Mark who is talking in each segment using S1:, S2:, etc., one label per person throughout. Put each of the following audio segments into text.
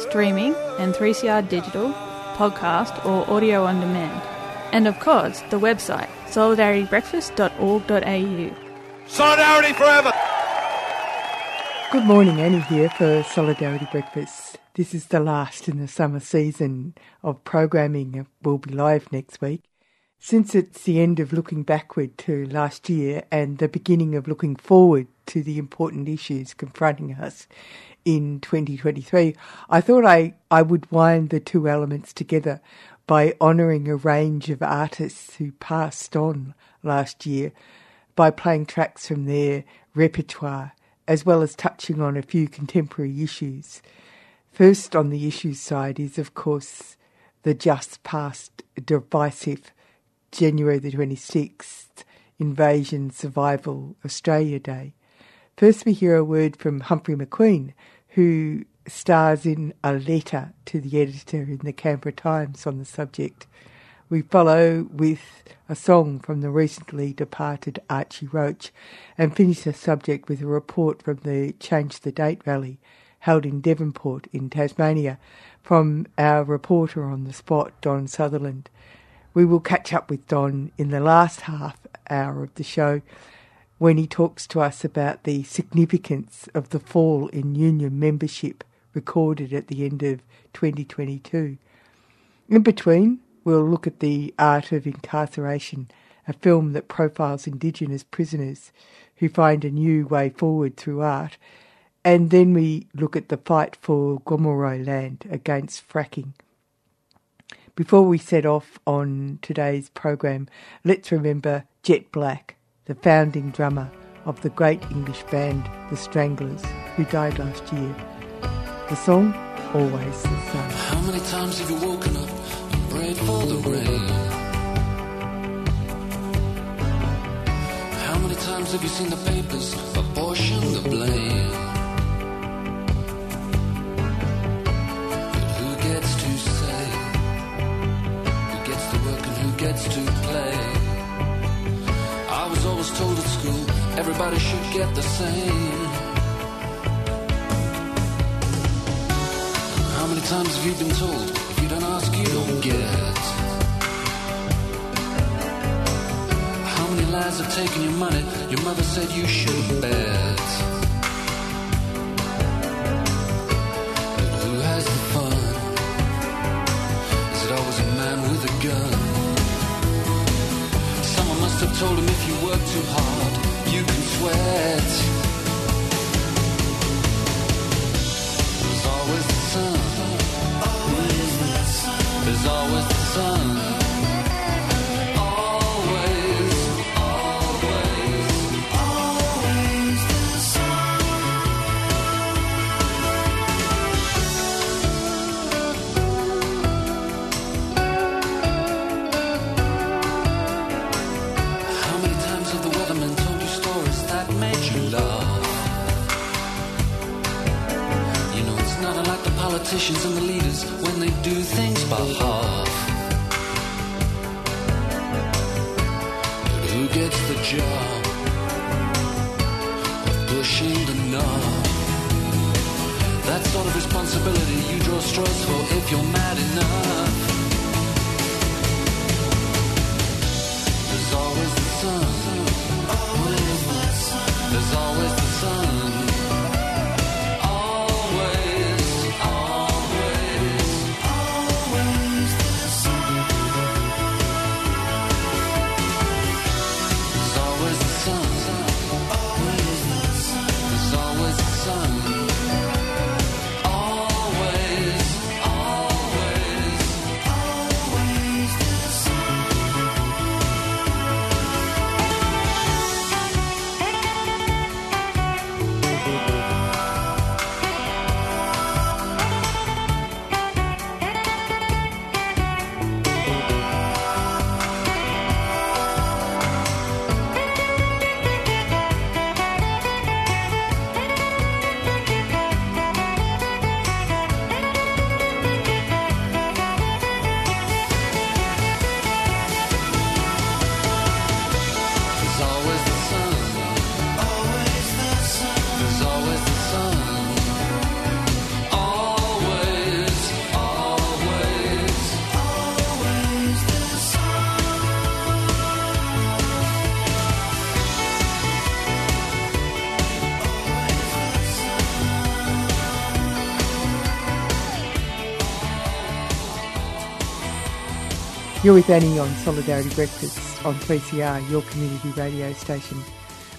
S1: streaming and 3CR digital, podcast or audio on demand. And of course, the website solidaritybreakfast.org.au.
S2: Solidarity forever.
S3: Good morning, Annie here for Solidarity Breakfast. This is the last in the summer season of programming. We'll be live next week. Since it's the end of looking backward to last year and the beginning of looking forward to the important issues confronting us in 2023, I thought I, I would wind the two elements together by honouring a range of artists who passed on last year by playing tracks from their repertoire as well as touching on a few contemporary issues. First on the issues side is, of course, the just past divisive January the 26th Invasion Survival Australia Day. First, we hear a word from Humphrey McQueen, who stars in a letter to the editor in the Canberra Times on the subject. We follow with a song from the recently departed Archie Roach and finish the subject with a report from the Change the Date rally held in Devonport in Tasmania from our reporter on the spot, Don Sutherland. We will catch up with Don in the last half hour of the show when he talks to us about the significance of the fall in union membership recorded at the end of 2022. In between, we'll look at The Art of Incarceration, a film that profiles Indigenous prisoners who find a new way forward through art. And then we look at the fight for Gomeroi land against fracking. Before we set off on today's program, let's remember Jet Black, the founding drummer of the great English band The Stranglers, who died last year. The song, Always the Sun.
S4: How many times have you woken up and prayed for the rain? How many times have you seen the papers apportion the blame? But who gets to say? Who gets to work and who gets to everybody should get the same. How many times have you been told if you don't ask, you don't get? How many lies have taken your money? Your mother said you shouldn't bet. But who has the fun? Is it always a man with a gun? Someone must have told him if you work too hard, You're
S3: with Annie on Solidarity Breakfast on 3CR, your community radio station.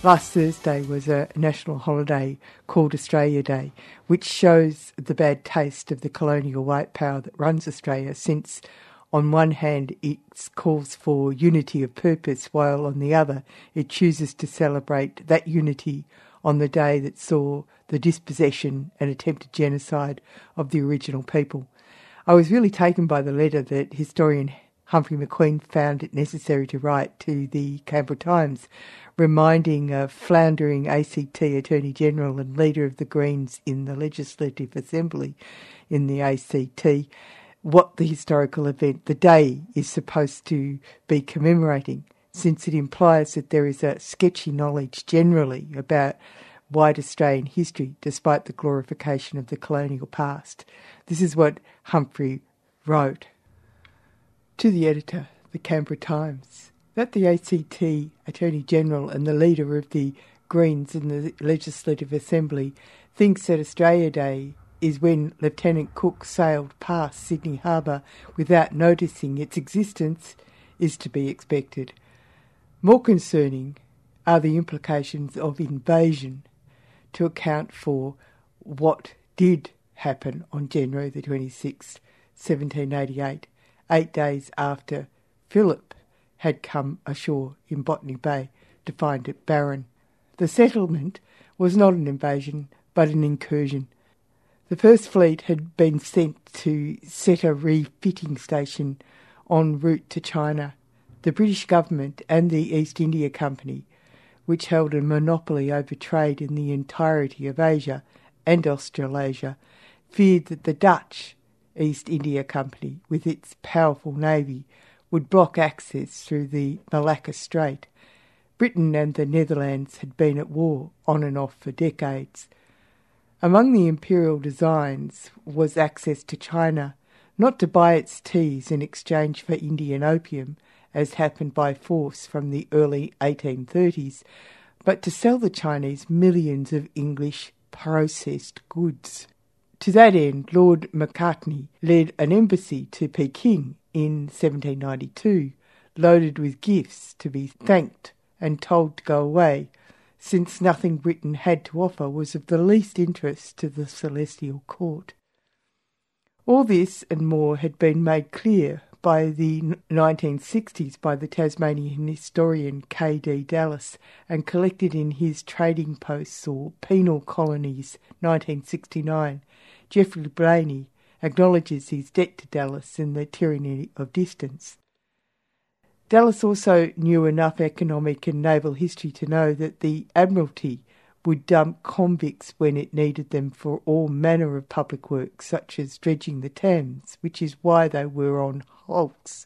S3: Last Thursday was a national holiday called Australia Day, which shows the bad taste of the colonial white power that runs Australia since on one hand it calls for unity of purpose while on the other it chooses to celebrate that unity on the day that saw the dispossession and attempted genocide of the original people. I was really taken by the letter that historian Humphrey McQueen found it necessary to write to the Canberra Times, reminding a floundering ACT Attorney General and leader of the Greens in the Legislative Assembly in the ACT what the historical event, the day, is supposed to be commemorating, since it implies that there is a sketchy knowledge generally about wide Australian history despite the glorification of the colonial past. This is what Humphrey wrote. To the editor, the Canberra Times, that the ACT Attorney General and the leader of the Greens in the Legislative Assembly thinks that Australia Day is when Lieutenant Cook sailed past Sydney Harbour without noticing its existence is to be expected. More concerning are the implications of invasion to account for what did happen on January the 26th, 1788, eight days after Phillip had come ashore in Botany Bay to find it barren. The settlement was not an invasion but an incursion. The First Fleet had been sent to set a refitting station en route to China. The British government and the East India Company, which held a monopoly over trade in the entirety of Asia and Australasia, feared that the Dutch East India Company, with its powerful navy, would block access through the Malacca Strait. Britain and the Netherlands had been at war on and off for decades. Among the imperial designs was access to China, not to buy its teas in exchange for Indian opium, as happened by force from the early 1830s, but to sell the Chinese millions of English processed goods. To that end, Lord Macartney led an embassy to Peking in 1792, loaded with gifts to be thanked and told to go away, since nothing Britain had to offer was of the least interest to the Celestial Court. All this and more had been made clear by the 1960s by the Tasmanian historian K.D. Dallas and collected in his Trading Posts or Penal Colonies 1969. Geoffrey Blainey acknowledges his debt to Dallas in the tyranny of distance. Dallas also knew enough economic and naval history to know that the Admiralty would dump convicts when it needed them for all manner of public work, such as dredging the Thames, which is why they were on hulks.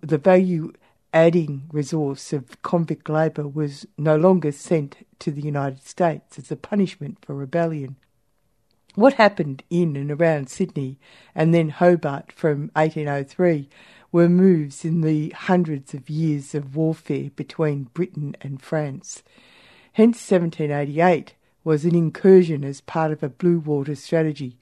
S3: The value adding resource of convict labour was no longer sent to the United States as a punishment for rebellion. What happened in and around Sydney and then Hobart from 1803 were moves in the hundreds of years of warfare between Britain and France. Hence, 1788 was an incursion as part of a blue water strategy.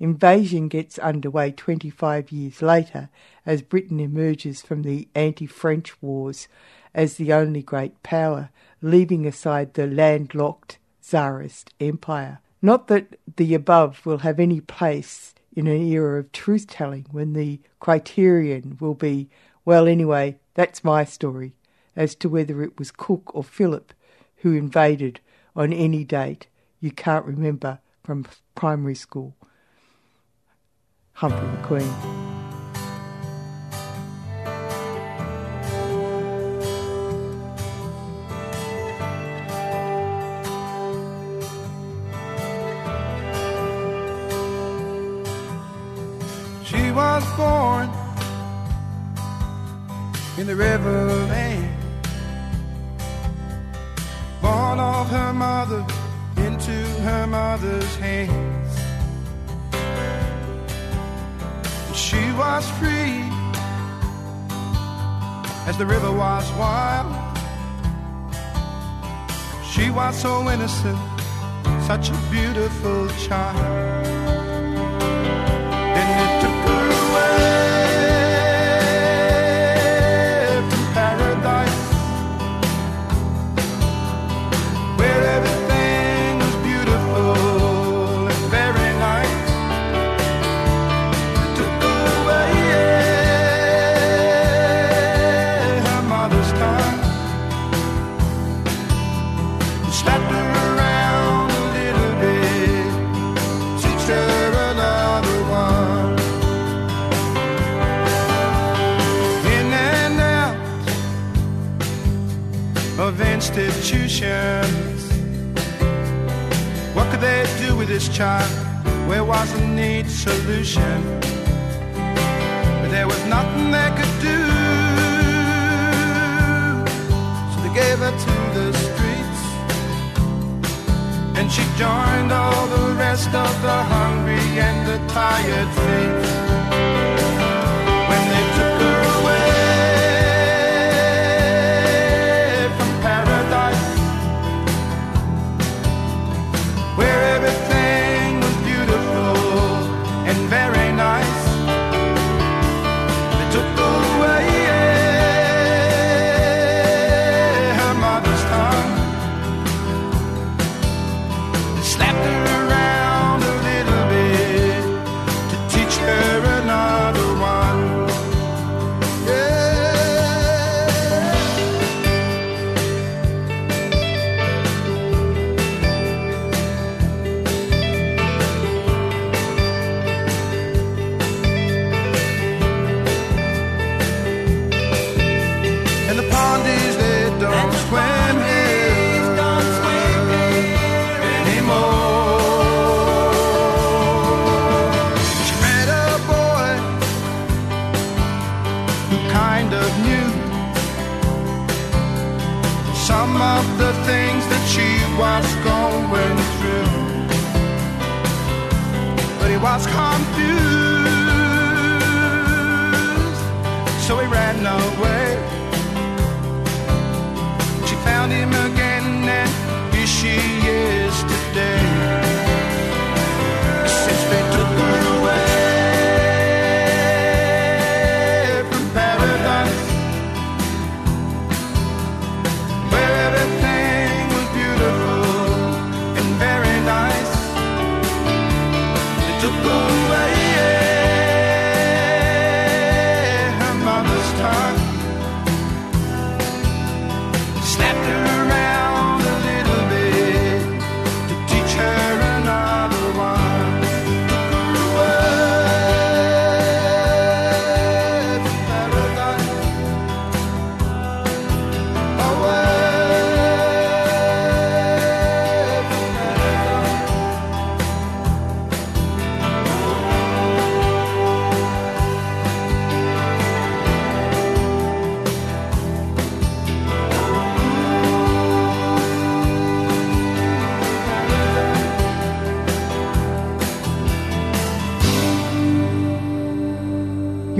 S3: Invasion gets underway 25 years later as Britain emerges from the anti French wars as the only great power, leaving aside the landlocked Tsarist Empire. Not that the above will have any place in an era of truth telling when the criterion will be, well, anyway, that's my story, as to whether it was Cook or Phillip who invaded on any date you can't remember from primary school. Humphrey McQueen.
S5: In the Riverland. Born of her mother into her mother's hands. She was free as the river was wild. She was so innocent, such a beautiful child.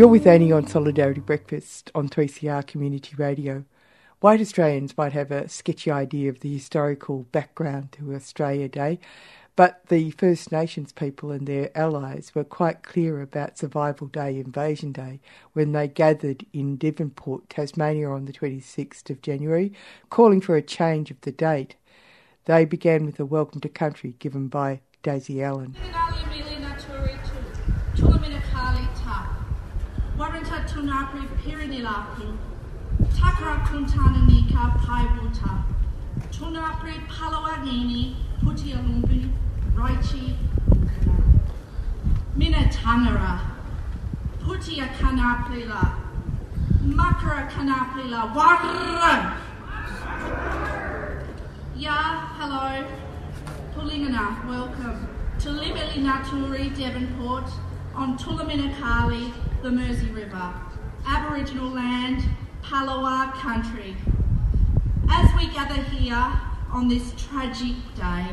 S3: You're with Annie on Solidarity Breakfast on 3CR Community Radio. White Australians might have a sketchy idea of the historical background to Australia Day, but the First Nations people and their allies were quite clear about Survival Day, Invasion Day, when they gathered in Devonport, Tasmania on the 26th of January, calling for a change of the date. They began with a welcome to country given by Daisy Allen.
S6: Warranta tunapri pirinilapu, takara kuntana nika paibuta, tunapri palawagini, putialumbi, raichi, minatangara, putia kanaplila, makara kanaplila, warra! Ya, hello, Pulingana, welcome to Libeli Naturi, Devonport, on Tulaminakali, the Mersey River, Aboriginal land, Palawa country. As we gather here on this tragic day,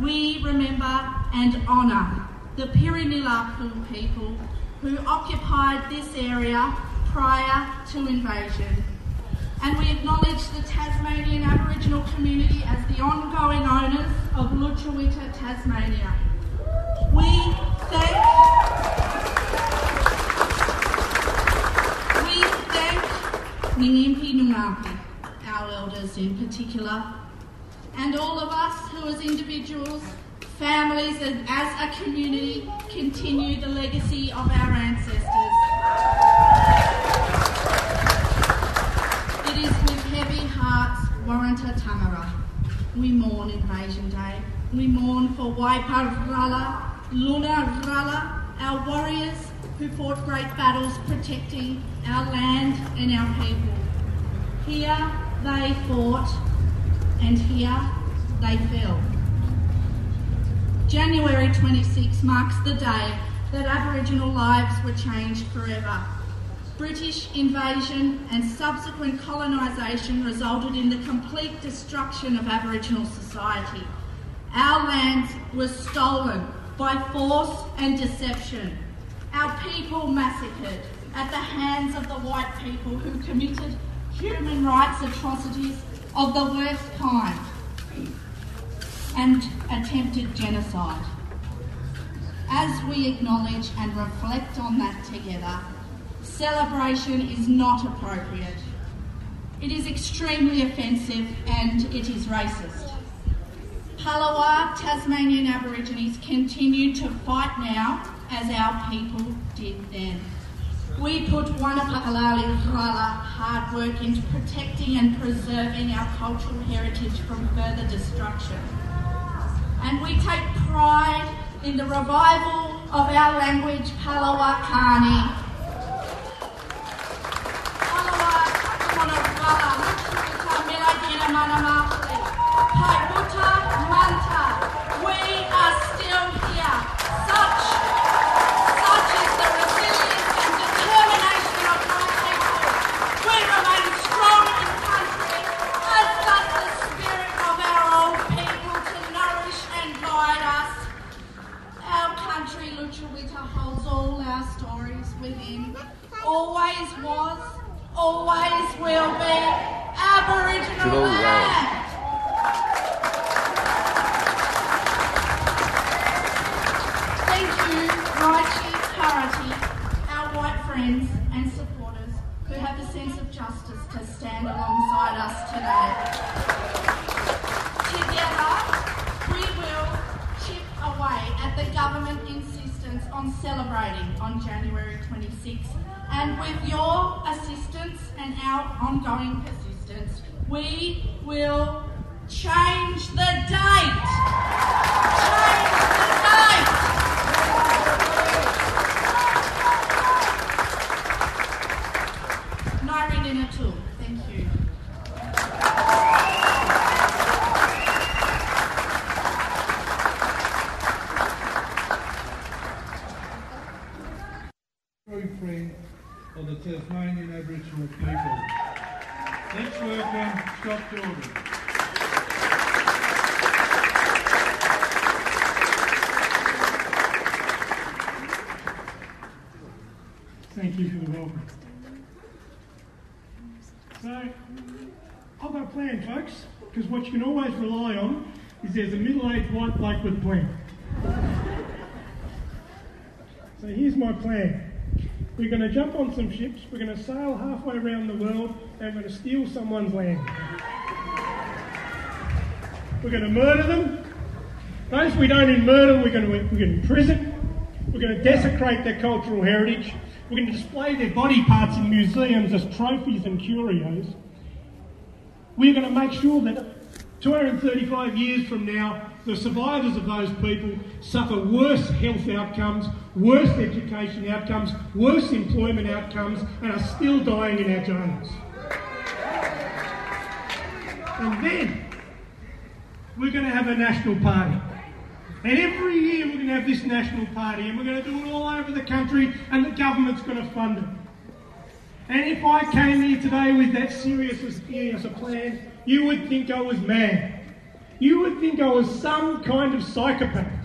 S6: we remember and honour the Pirinilapu people who occupied this area prior to invasion. And we acknowledge the Tasmanian Aboriginal community as the ongoing owners of Lutruwita, Tasmania. We thank Ningimpi Nungapi, our elders in particular, and all of us who as individuals, families and as a community continue the legacy of our ancestors. It is with heavy hearts, Warranta Tangara. We mourn Invasion Day. We mourn for Waiparala, Luna Rala, our warriors who fought great battles protecting our land and our people. Here they fought and here they fell. January 26 marks the day that Aboriginal lives were changed forever. British invasion and subsequent colonisation resulted in the complete destruction of Aboriginal society. Our lands were stolen by force and deception. Our people massacred at the hands of the white people who committed human rights atrocities of the worst kind and attempted genocide. As we acknowledge and reflect on that together, celebration is not appropriate. It is extremely offensive and it is racist. Palawa Tasmanian Aborigines continue to fight now as our people did then. We put Wanapalali hard work into protecting and preserving our cultural heritage from further destruction. And we take pride in the revival of our language, Palawa Always was, always will be Aboriginal land. Thank you, Raichi Karati, our white friends and supporters who have a sense of justice to stand alongside us today. Together, we will chip away at the government insistence on celebrating on January 26th, and with your assistance and our ongoing persistence, we will change the date. Change the date. Nairin in a tool. Thank you.
S7: true friend of the Tasmanian Aboriginal people. Scott Jordan.
S8: Thank you for the welcome. So, I've got a plan, folks, because what you can always rely on is there's a middle-aged white bloke with a plan. So here's my plan. We're going to jump on some ships, we're going to sail halfway around the world, and we're going to steal someone's land. We're going to murder them. Those we don't murder, we're going to, we're going to imprison. We're going to desecrate their cultural heritage. We're going to display their body parts in museums as trophies and curios. We're going to make sure that 235 years from now, the survivors of those people suffer worse health outcomes, worse education outcomes, worse employment outcomes, and are still dying in our jails. And then we're going to have a national party. And every year we're going to have this national party, and we're going to do it all over the country, and the government's going to fund it. And if I came here today with that serious as a plan, you would think I was mad. You would think I was some kind of psychopath.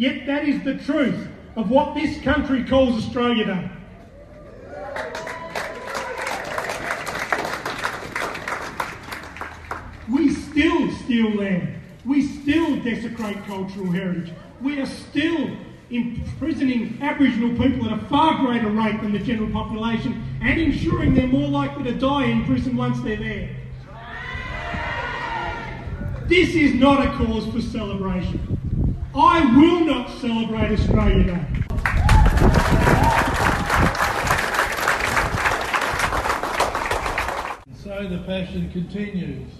S8: Yet that is the truth of what this country calls Australia Day. We still steal land. We still desecrate cultural heritage. We are still imprisoning Aboriginal people at a far greater rate than the general population and ensuring they're more likely to die in prison once they're there. This is not a cause for celebration. I will not celebrate Australia Day.
S7: And so the passion continues.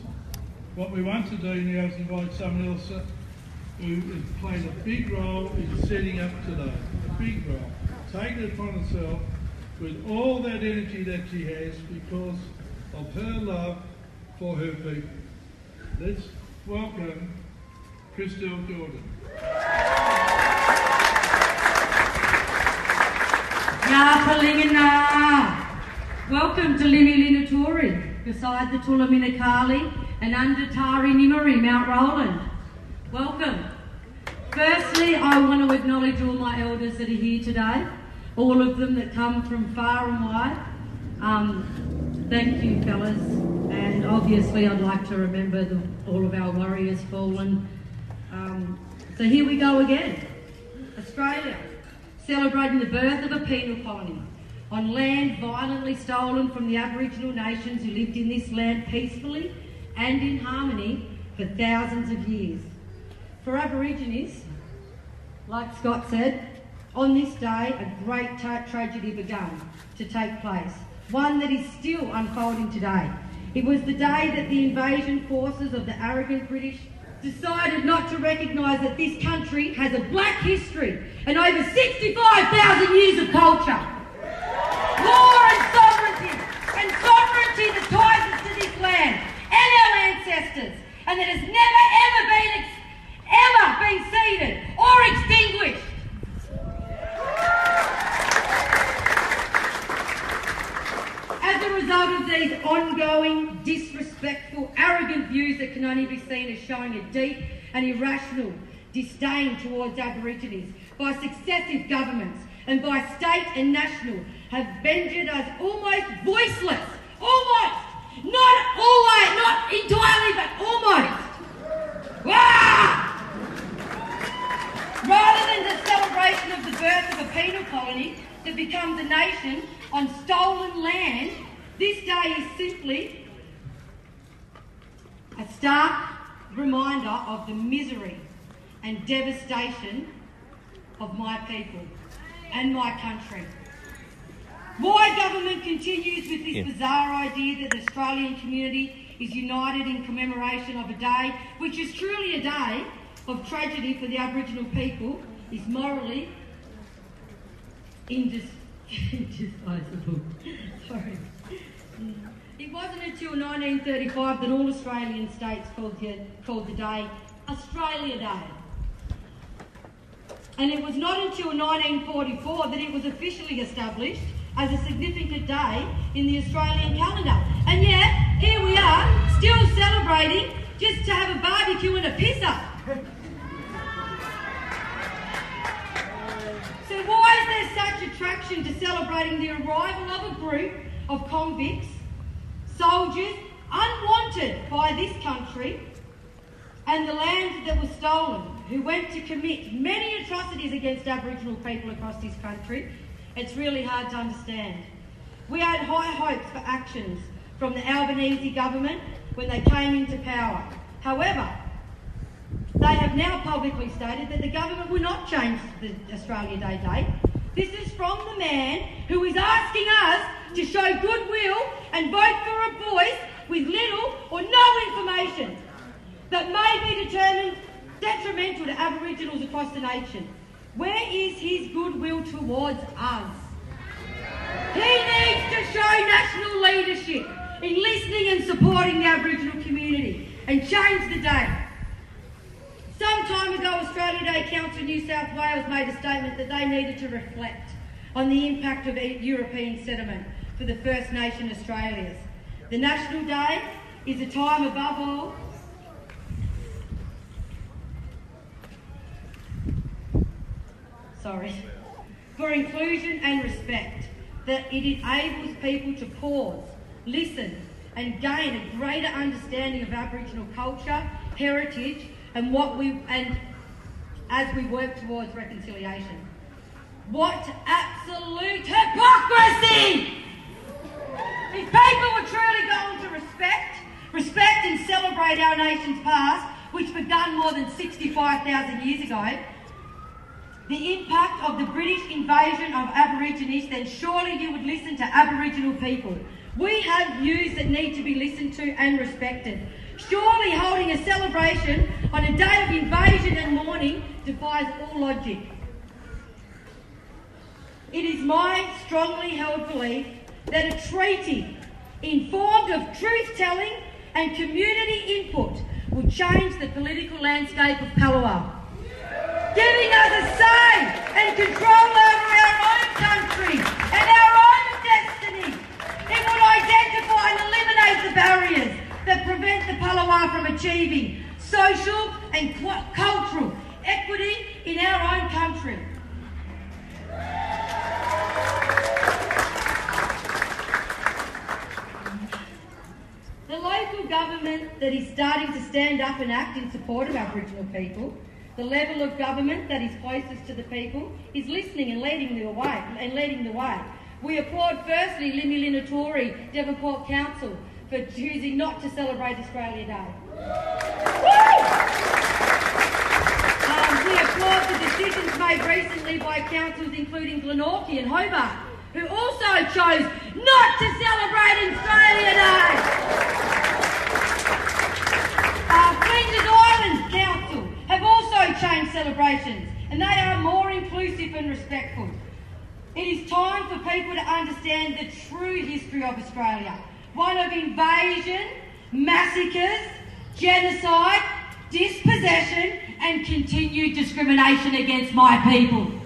S7: What we want to do now is invite someone else who has played a big role in setting up today. A big role. Taking it upon herself with all that energy that she has because of her love for her people. Let's welcome Christelle Jordan.
S9: Yapalingana. Welcome to Limi Linatori, beside the Tulaminakali and under Tari Nimari, Mount Roland. Welcome. Firstly, I want to acknowledge all my elders that are here today, all of them that come from far and wide. Um, thank you, fellas. And obviously, I'd like to remember the, all of our warriors fallen. Um, so here we go again. Australia, celebrating the birth of a penal colony on land violently stolen from the Aboriginal nations who lived in this land peacefully and in harmony for thousands of years. For Aborigines, like Scott said, on this day a great tra- tragedy began to take place, one that is still unfolding today. It was the day that the invasion forces of the arrogant British decided not to recognise that this country has a black history and over 65,000 years of culture. Law and sovereignty, and sovereignty that ties us to this land and our ancestors, and that has never ever been ever been ceded or extinguished. Result of these ongoing, disrespectful, arrogant views that can only be seen as showing a deep and irrational disdain towards Aborigines by successive governments and by state and national have rendered us almost voiceless. Almost! Not always, not entirely, but almost. Ah! Rather than the celebration of the birth of a penal colony that becomes a nation on stolen land, this day is simply a stark reminder of the misery and devastation of my people and my country. Why government continues with this
S10: Yeah.
S9: bizarre idea that the Australian community is united in commemoration of a day which is truly a day of tragedy for the Aboriginal people is morally indis-. Sorry. It wasn't until 1935 that all Australian states called the, called the day Australia Day. And it was not until 1944 that it was officially established as a significant day in the Australian calendar. And yet, here we are, still celebrating just to have a barbecue and a pizza. So why is there such attraction to celebrating the arrival of a group of convicts, soldiers, unwanted by this country, and the land that was stolen, who went to commit many atrocities against Aboriginal people across this country? It's really hard to understand. We had high hopes for actions from the Albanese government when they came into power. However, they have now publicly stated that the government will not change the Australia Day date. This is from the man who is asking us to show goodwill and vote for a voice with little or no information that may be determined detrimental to Aboriginals across the nation. Where is his goodwill towards us? He needs to show national leadership in listening and supporting the Aboriginal community and change the day. Some time ago, Australia Day Council New South Wales made a statement that they needed to reflect on the impact of European settlement for the First Nation Australias. The National Day is a time above all sorry, for inclusion and respect, that it enables people to pause, listen, and gain a greater understanding of Aboriginal culture, heritage, and what we and as we work towards reconciliation. What absolute hypocrisy! If people were truly going to respect, respect and celebrate our nation's past, which began more than 65,000 years ago, the impact of the British invasion of Aborigines, then surely you would listen to Aboriginal people. We have views that need to be listened to and respected. Surely holding a celebration on a day of invasion and mourning defies all logic. It is my strongly held belief that a treaty informed of truth telling and community input will change the political landscape of Palawa, giving us a say and control over our own country and our own destiny. It will identify and eliminate the barriers that prevent the Palawa from achieving social and cultural equity in our own country. The local government that is starting to stand up and act in support of Aboriginal people, the level of government that is closest to the people, is listening and leading the way. And leading the way. We applaud firstly Limi Linatori, Devonport Council, for choosing not to celebrate Australia Day. Um, we applaud the decisions made recently by councils including Glenorchy and Hobart, who also chose not to celebrate Australia Day. Uh, Flinders Islands Council have also changed celebrations and they are more inclusive and respectful. It is time for people to understand the true history of Australia one of invasion, massacres, genocide, dispossession, and continued discrimination against my people.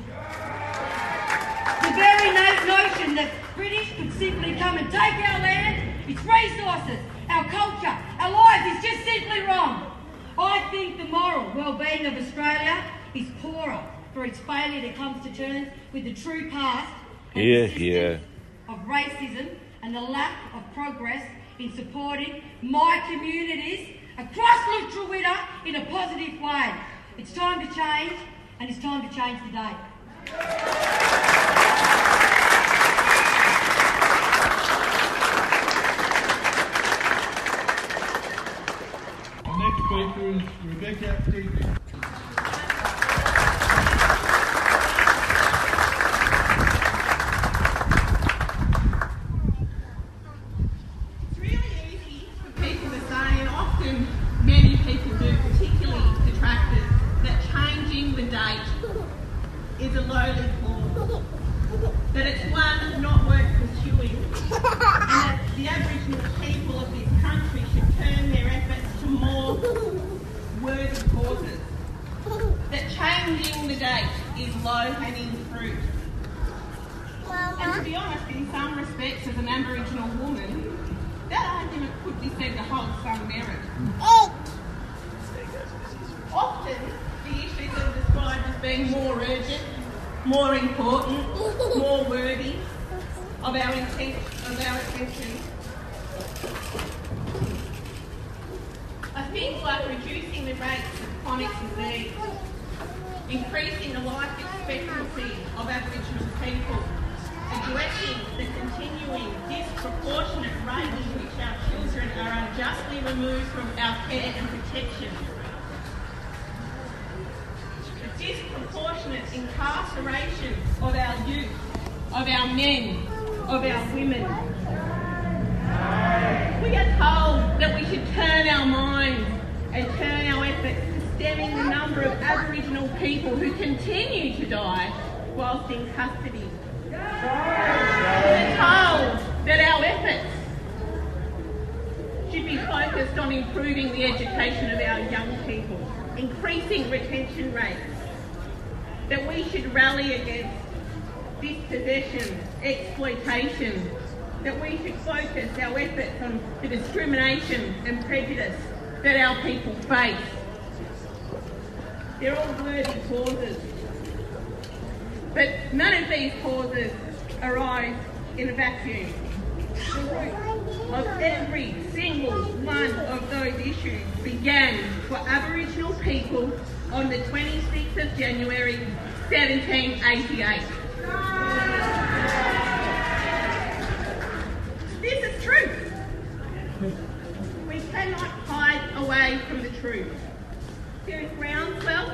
S9: The very notion that British could simply come and take our land, its resources, our culture, our lives is just simply wrong. I think the moral well-being of Australia is poorer for its failure to come to terms with the true past
S11: Here, here.
S9: of racism and the lack of progress in supporting my communities across Lutruwita in a positive way. It's time to change, and it's time to change today.
S10: Speaker is Rebecca Digby.
S12: The 26th of January 1788. This is truth. We cannot hide away from the truth. There is groundswell,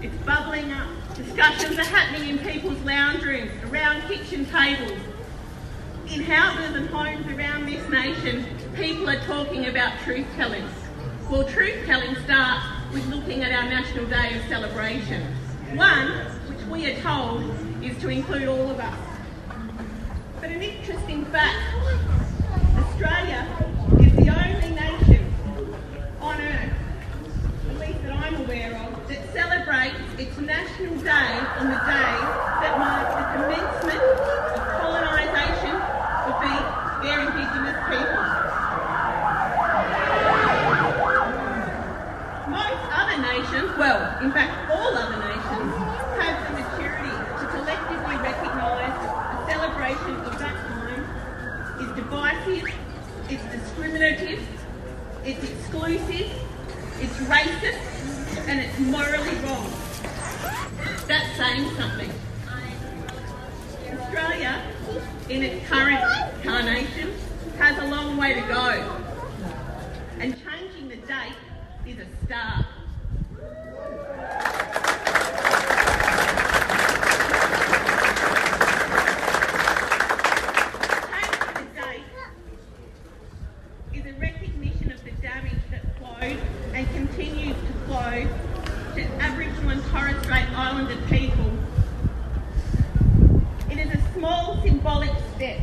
S12: it's bubbling up. Discussions are happening in people's lounge rooms, around kitchen tables. In houses and homes around this nation, people are talking about truth telling. Well, truth telling starts with looking at our National Day of Celebration. One, which we are told is to include all of us. But an interesting fact, Australia is the only nation on earth,
S10: at least that I'm aware of, that celebrates its National Day on the day that marks the commencement and it's morally wrong. That's saying something. Australia, in its current carnation, has a long way to go. And changing the date is a start. Changing the date is a recognition of the damage that flowed and continues to flow to Aboriginal and Torres Strait Islander people. It is a small symbolic step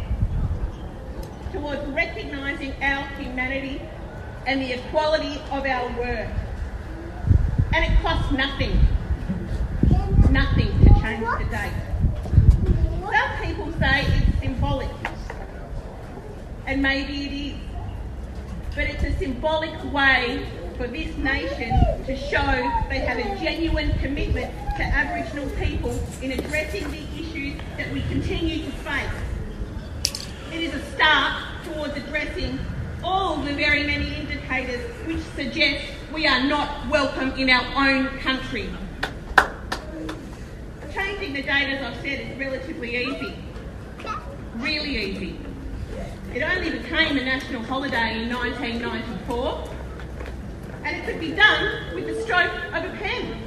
S10: towards recognising our humanity and the equality of our work. And it costs nothing, nothing to change the date. Some people say it's symbolic, and maybe it is but it's a symbolic way for this nation to show they have a genuine commitment to Aboriginal people in addressing the issues that we continue to face. It is a start towards addressing all the very many indicators which suggest we are not welcome in our own country. Changing the date, as I've said, is relatively easy. Really easy. It only became a national holiday in 1994, and it could be done with the stroke of a pen.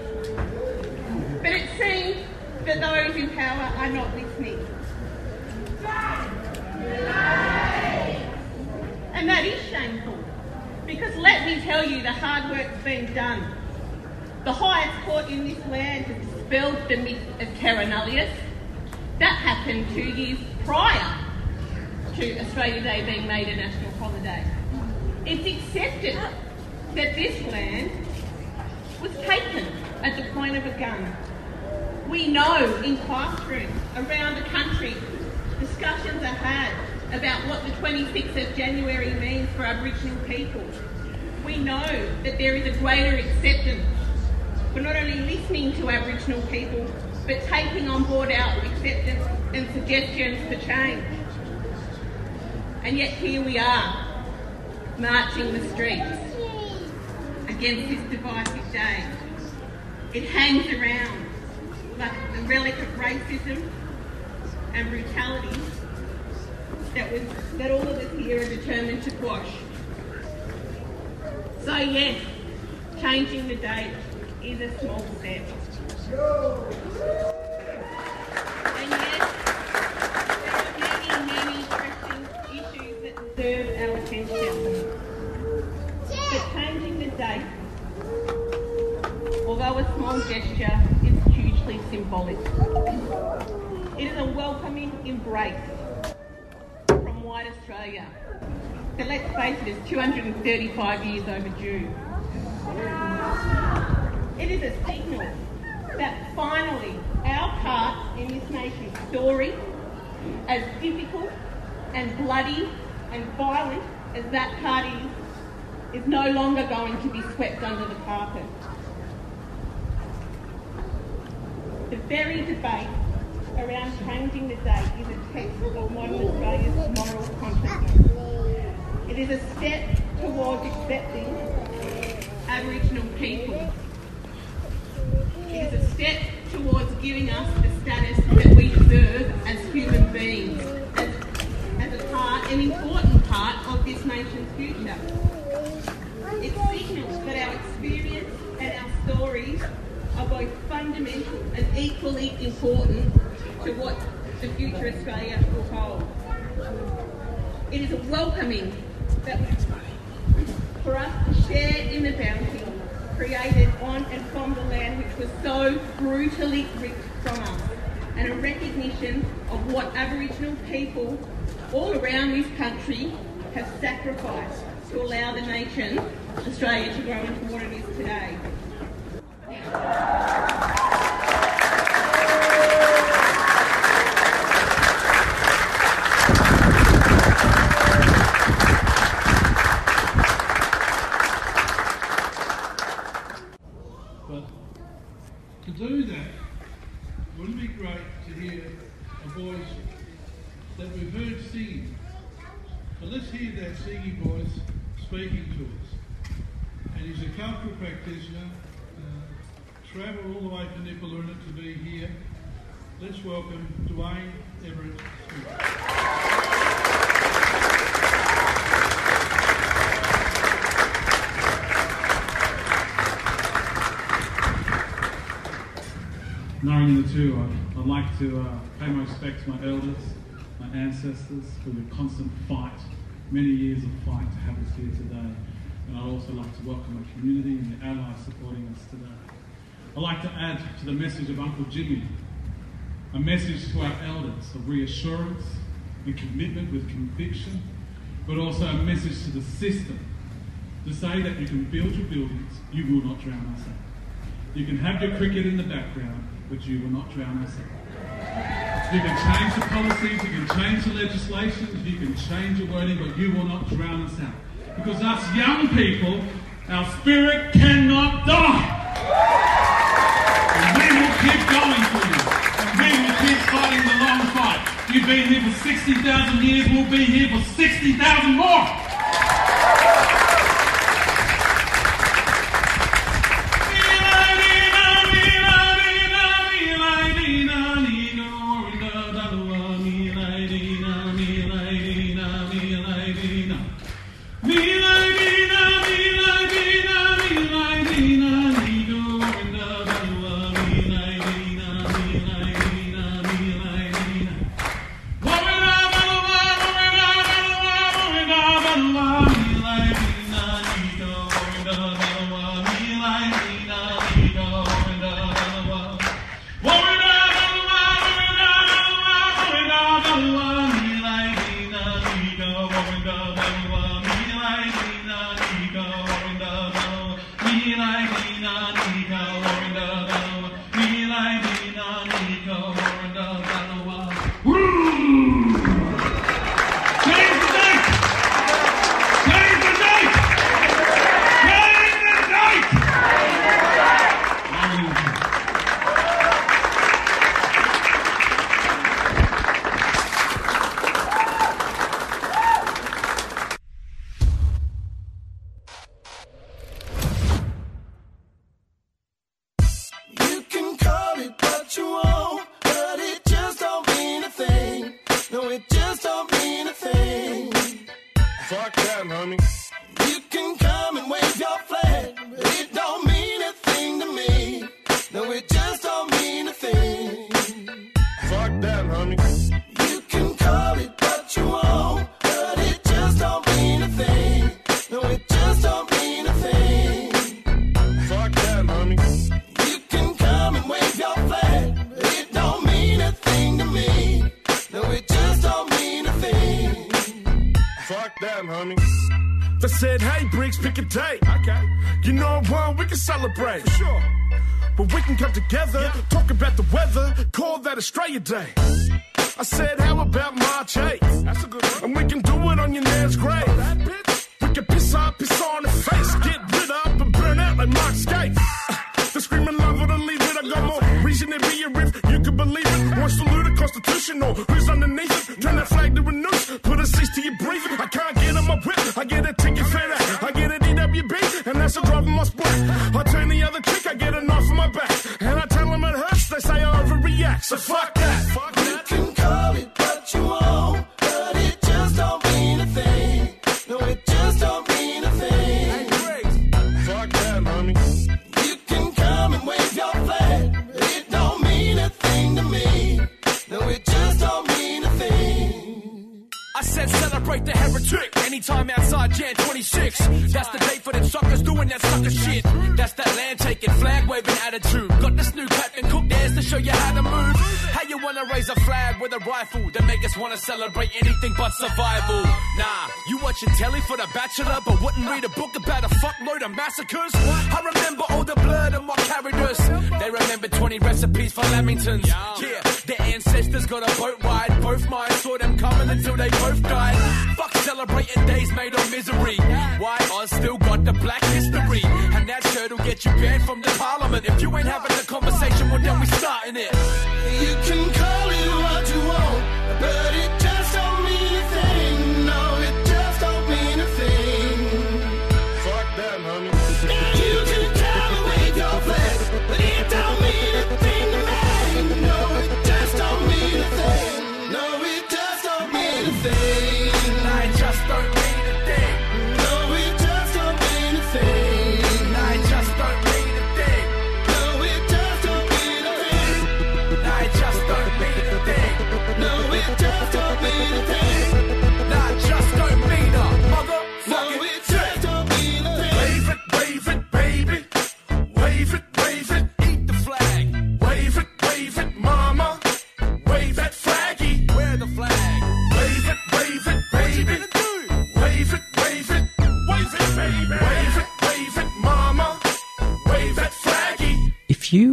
S10: But it seems that those in power are not listening. And that is shameful, because let me tell you, the hard work's been done. The highest court in this land has dispelled the myth of terra nullius. That happened two years prior to Australia Day being made a national holiday. It's accepted that this land was taken at the point of a gun. We know in classrooms around the country discussions are had about what the 26th of January means for Aboriginal people. We know that there is a greater acceptance for not only listening to Aboriginal people, but taking on board our acceptance and suggestions for change. And yet here we are, marching the streets against this divisive day. It hangs around like a relic of racism and brutality that was that all of us here are determined to quash. So yes, changing the date is a small step. And yes, there are many, many pressing issues that deserve our attention. But changing the date, although a small gesture, is hugely symbolic. It is a welcoming embrace from white Australia that, let's face it, it, is 235 years overdue. It is a signal that finally our part in this nation's story, as difficult and bloody and violent as that part is, is no longer going to be swept under the carpet. The very debate around changing the date is a test of modern Australia's moral consciousness. It is a step towards accepting Aboriginal people. It is a step towards giving us the status that we deserve as human beings, as, as a part, an important part of this nation's future. It signals that our experience and our stories are both fundamental and equally important to what the future Australia will hold. It is a welcoming that for us to share in the bounty created on and from the land which was so brutally ripped from us, and a recognition of what Aboriginal people all around this country have sacrificed to allow the nation, Australia, to grow into what it is today.
S7: to hear a voice that we've heard singing. But let's hear that singing voice speaking to us. And he's a cultural uh, travelled all the way from Nipaluna to be here. Let's welcome Dwayne Everett.
S13: Knowing the two, I'd, I'd like to uh, pay my respects to my elders, my ancestors, for the constant fight, many years of fight to have us here today. And I'd also like to welcome our community and the allies supporting us today. I'd like to add to the message of Uncle Jimmy a message to our elders of reassurance and commitment with conviction, but also a message to the system to say that you can build your buildings, you will not drown us out. You can have your cricket in the background, but you will not drown us out. You can change the policies, you can change the legislation, you can change the wording, but you will not drown us out. Because us young people, our spirit cannot die. And we will keep going for you. And we will keep fighting the long fight. You've been here for 60,000 years, we'll be here for 60,000 more.
S14: Together, talk about the weather, call that Australia Day. I said,
S15: celebrate anything but survival? Nah, you watching telly for the Bachelor, but wouldn't read a book about a fuckload of massacres. I remember all the blood and my us. They remember 20 recipes for Lamingtons. Yeah, their ancestors got a boat ride. Both mine saw them coming until they both died. Fuck celebrating days made of misery. Why Oz still got the black history? And that shirt'll get you banned from the parliament. If you ain't having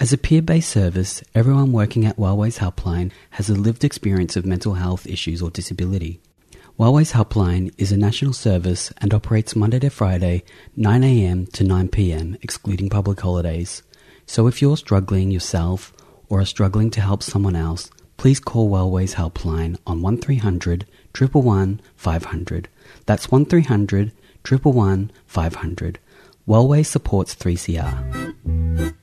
S16: As a peer based service, everyone working at Wellways Helpline has a lived experience of mental health issues or disability. Wellways Helpline is a national service and operates Monday to Friday, 9am to 9pm, excluding public holidays. So if you're struggling yourself or are struggling to help someone else, please call Wellways Helpline on 1300 111 500. That's 1300 111 500. Wellways supports 3CR.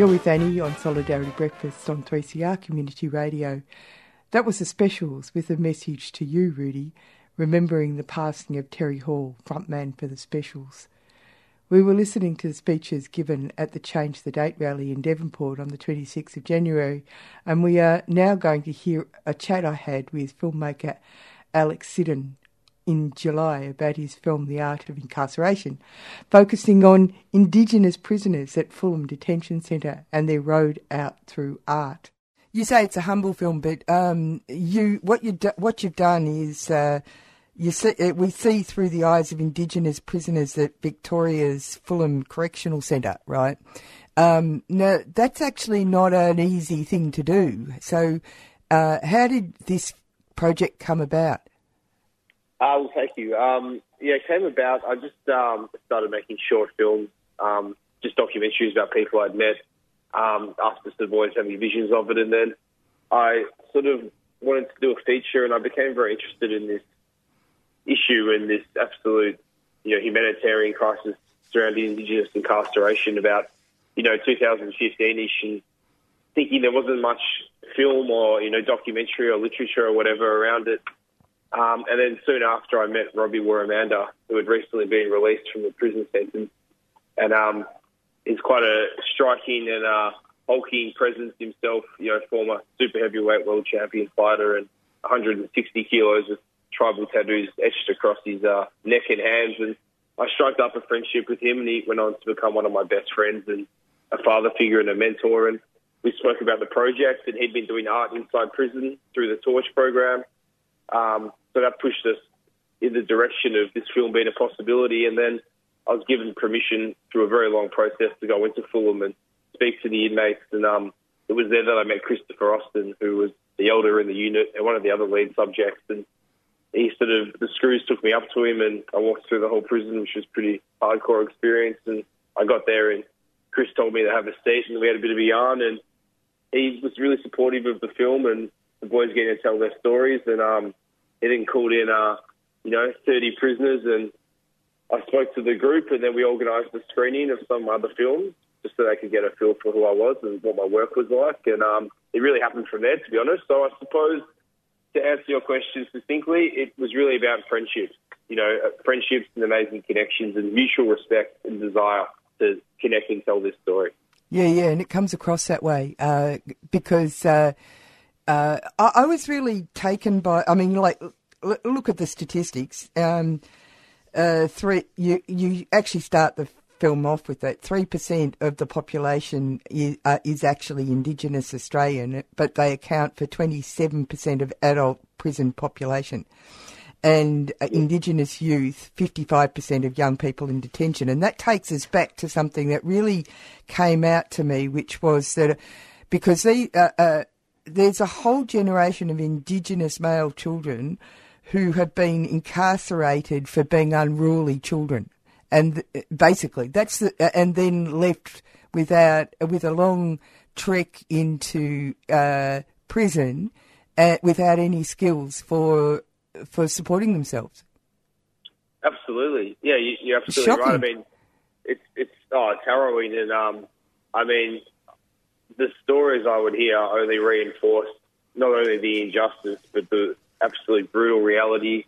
S3: You're with Annie on Solidarity Breakfast on 3CR Community Radio. That was the specials with a message to you, Rudy, remembering the passing of Terry Hall, frontman for the specials. We were listening to the speeches given at the Change the Date rally in Devonport on the 26th of January, and we are now going to hear a chat I had with filmmaker Alex Siddon in July about his film The Art of Incarceration, focusing on Indigenous prisoners at Fulham Detention Centre and their road out through art. You say it's a humble film, but um, you what you do, what you've done is uh, you see uh, we see through the eyes of Indigenous prisoners at Victoria's Fulham Correctional Centre, right? Um, no, that's actually not an easy thing to do. So, uh, how did this project come about?
S17: Uh, well, thank you. Um, yeah, it came about. I just um, started making short films, um, just documentaries about people I'd met. Um, after of always having visions of it, and then I sort of wanted to do a feature, and I became very interested in this issue and this absolute, you know, humanitarian crisis surrounding Indigenous incarceration about, you know, 2015ish, and thinking there wasn't much film or you know documentary or literature or whatever around it. Um, and then soon after, I met Robbie Waramanda, who had recently been released from the prison sentence, and um, he's quite a striking and uh, hulking presence himself. You know, former super heavyweight world champion fighter and 160 kilos with tribal tattoos etched across his uh, neck and hands. And I struck up a friendship with him, and he went on to become one of my best friends and a father figure and a mentor. And we spoke about the project, and he'd been doing art inside prison through the Torch program. Um, so that pushed us in the direction of this film being a possibility. And then I was given permission through a very long process to go into Fulham and speak to the inmates. And um, it was there that I met Christopher Austin, who was the elder in the unit and one of the other lead subjects. And he sort of, the screws took me up to him and I walked through the whole prison, which was pretty hardcore experience. And I got there and Chris told me to have a seat and we had a bit of a yarn and he was really supportive of the film and the boys getting to tell their stories. And um, he then called in, uh, you know, 30 prisoners and I spoke to the group and then we organised a screening of some other films just so they could get a feel for who I was and what my work was like. And um, it really happened from there, to be honest. So I suppose to answer your question succinctly, it was really about friendships. You know, uh, friendships and amazing connections and mutual respect and desire to connect and tell this story.
S3: Yeah, yeah, and it comes across that way uh, because uh, uh, I, I, was really taken by. I mean, like, l- look at the statistics. Um, uh, three, you you actually start the film off with that. Three percent of the population is, uh, is actually Indigenous Australian, but they account for twenty seven percent of adult prison population. And uh, Indigenous youth, 55% of young people in detention. And that takes us back to something that really came out to me, which was that because the, uh, uh, there's a whole generation of Indigenous male children who have been incarcerated for being unruly children and basically that's the, and then left without with a long trek into uh, prison uh, without any skills for for supporting themselves.
S17: Absolutely, yeah, you, are absolutely
S3: Shocking.
S17: right. I mean, it's it's oh, it's harrowing, and um, I mean, the stories I would hear only reinforce not only the injustice but the absolute brutal reality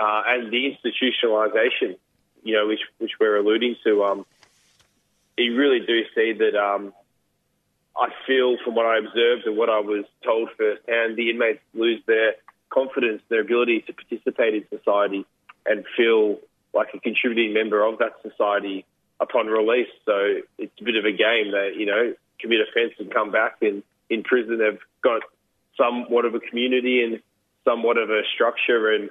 S17: uh, and the institutionalization you know, which which we're alluding to, um, you really do see that. Um, I feel from what I observed and what I was told firsthand, the inmates lose their confidence, their ability to participate in society, and feel like a contributing member of that society upon release. So it's a bit of a game that you know commit offence and come back, and in prison they've got somewhat of a community and somewhat of a structure, and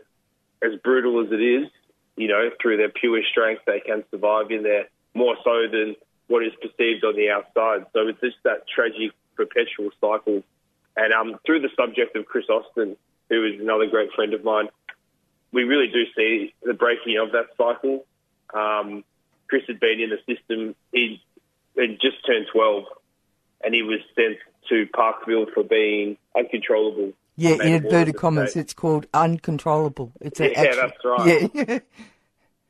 S17: as brutal as it is, you know, through their pure strength, they can survive in there more so than what is perceived on the outside. So it's just that tragic perpetual cycle. And um, through the subject of Chris Austin, who is another great friend of mine, we really do see the breaking of that cycle. Um, Chris had been in the system. He had just turned 12 and he was sent to Parkville for being uncontrollable.
S3: Yeah, in inverted commas, it's called uncontrollable. It's
S17: yeah,
S3: actual,
S17: that's right.
S3: Yeah.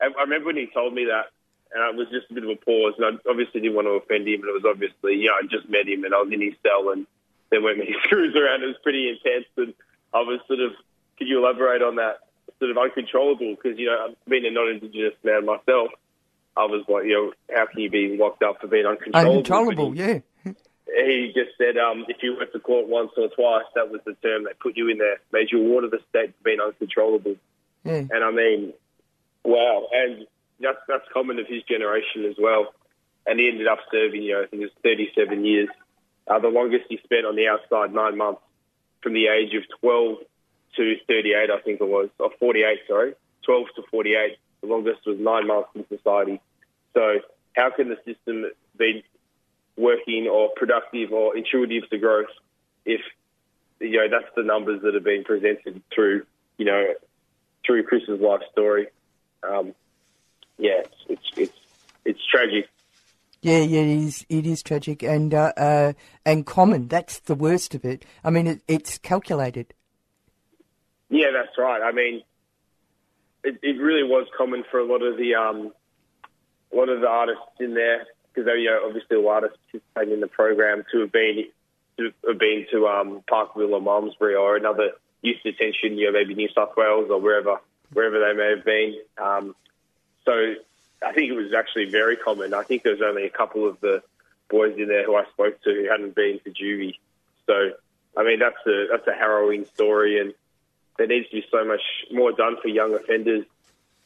S17: I remember when he told me that, and it was just a bit of a pause, and I obviously didn't want to offend him, and it was obviously, you know, I just met him, and I was in his cell, and there weren't many screws around. It was pretty intense, and I was sort of, could you elaborate on that? Sort of uncontrollable, because, you know, I'm being a non-Indigenous man myself, I was like, you know, how can you be locked up for being uncontrollable?
S3: Uncontrollable, yeah.
S17: He just said, um, if you went to court once or twice, that was the term they put you in there, made you water the state for being uncontrollable.
S3: Yeah.
S17: And I mean, wow. And that's, that's common of his generation as well. And he ended up serving, you know, I think it was 37 years. Uh, the longest he spent on the outside, nine months, from the age of 12 to 38, I think it was, or 48, sorry, 12 to 48. The longest was nine months in society. So how can the system be working or productive or intuitive to growth if you know that's the numbers that have been presented through you know through Chris's life story. Um, yeah, it's, it's it's it's tragic.
S3: Yeah, yeah, it is. It is tragic and uh, uh, and common. That's the worst of it. I mean, it, it's calculated.
S17: Yeah, that's right. I mean, it, it really was common for a lot of the um, a lot of the artists in there because they you know, obviously a lot of participating in the program to have been to have been to um, Parkville or Malmesbury or another youth detention, you know, maybe New South Wales or wherever wherever they may have been. Um, so I think it was actually very common. I think there was only a couple of the boys in there who I spoke to who hadn't been to juvie. So I mean that's a that's a harrowing story, and there needs to be so much more done for young offenders,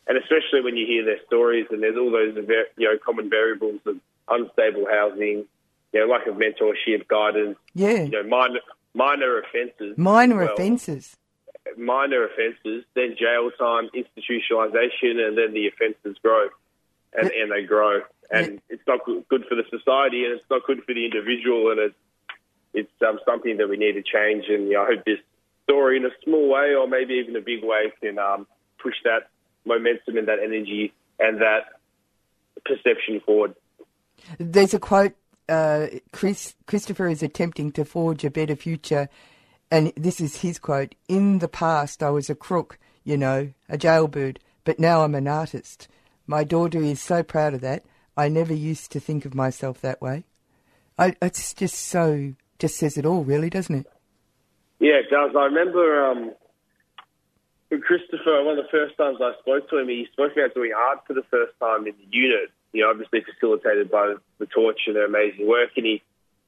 S17: and especially when you hear their stories and there's all those you know common variables of unstable housing, you know lack of mentorship, guidance,
S3: Yeah.
S17: you know minor minor offences,
S3: Minor
S17: well,
S3: offences.
S17: minor offences, then jail time, institutionalisation, and then the offences grow, and, and they grow, and it's not good, good for the society, and it's not good for the individual, and it's it's um, something that we need to change. And you know, I hope this story, in a small way or maybe even a big way, can um, push that momentum and that energy and that perception forward.
S3: There's a quote uh, Chris, Christopher is attempting to forge a better future, and this is his quote In the past, I was a crook, you know, a jailbird, but now I'm an artist. My daughter is so proud of that. I never used to think of myself that way. I, it's just so, just says it all, really, doesn't it?
S17: Yeah, it does. I remember um, Christopher, one of the first times I spoke to him, he spoke about doing art for the first time in the unit, you know, obviously facilitated by the Torch and their amazing work. And he,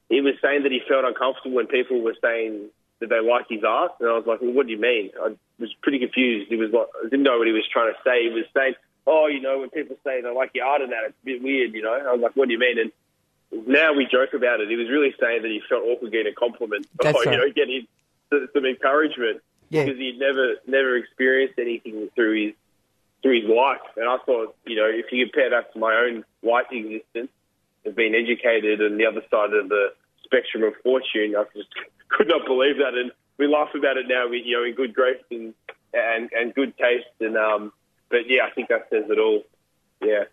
S17: he was saying that he felt uncomfortable when people were saying that they liked his art. And I was like, well, what do you mean? I was pretty confused. He was like, I didn't know what he was trying to say. He was saying, oh, you know, when people say they like your art and that, it's a bit weird, you know. I was like, what do you mean? And now we joke about it. He was really saying that he felt awkward getting a compliment
S3: That's
S17: or, you know, getting some encouragement
S3: Yeah.
S17: because he'd never never experienced anything through his through his life. And I thought, you know, if you compare that to my own white existence of being educated and the other side of the spectrum of fortune, I just could not believe that. And we laugh about it now, we you know, in good grace and and, and good taste. And um, but yeah, I think that says it all. Yeah.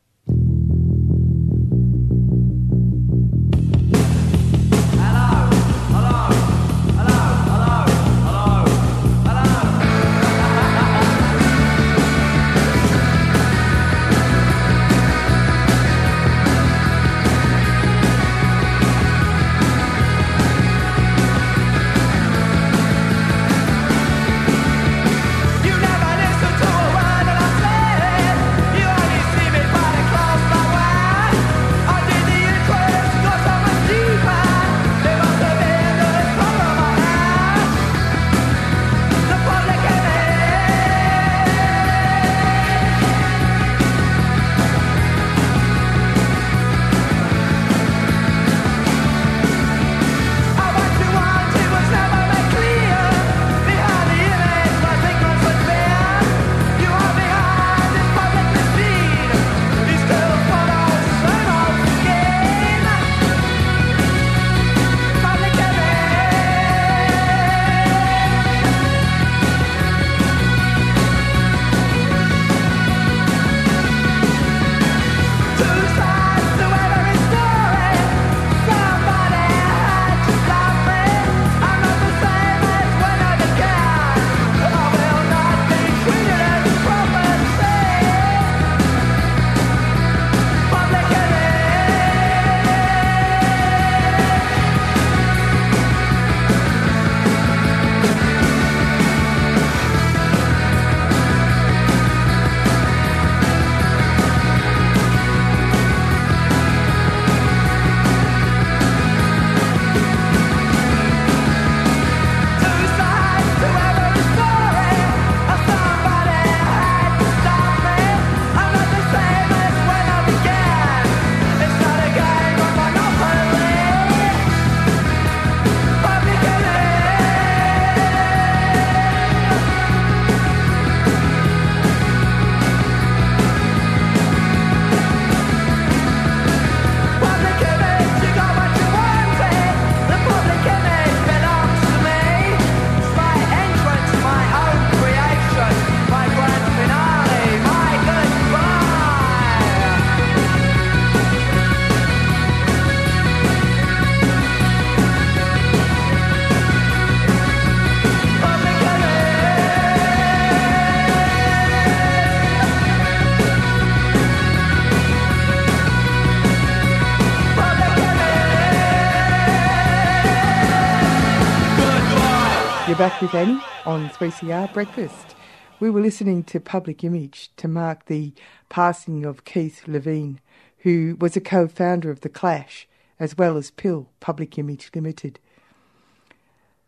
S3: Back with Annie on 3CR Breakfast. We were listening to Public Image to mark the passing of Keith Levene, who was a co founder of The Clash, as well as Pill Public Image Limited.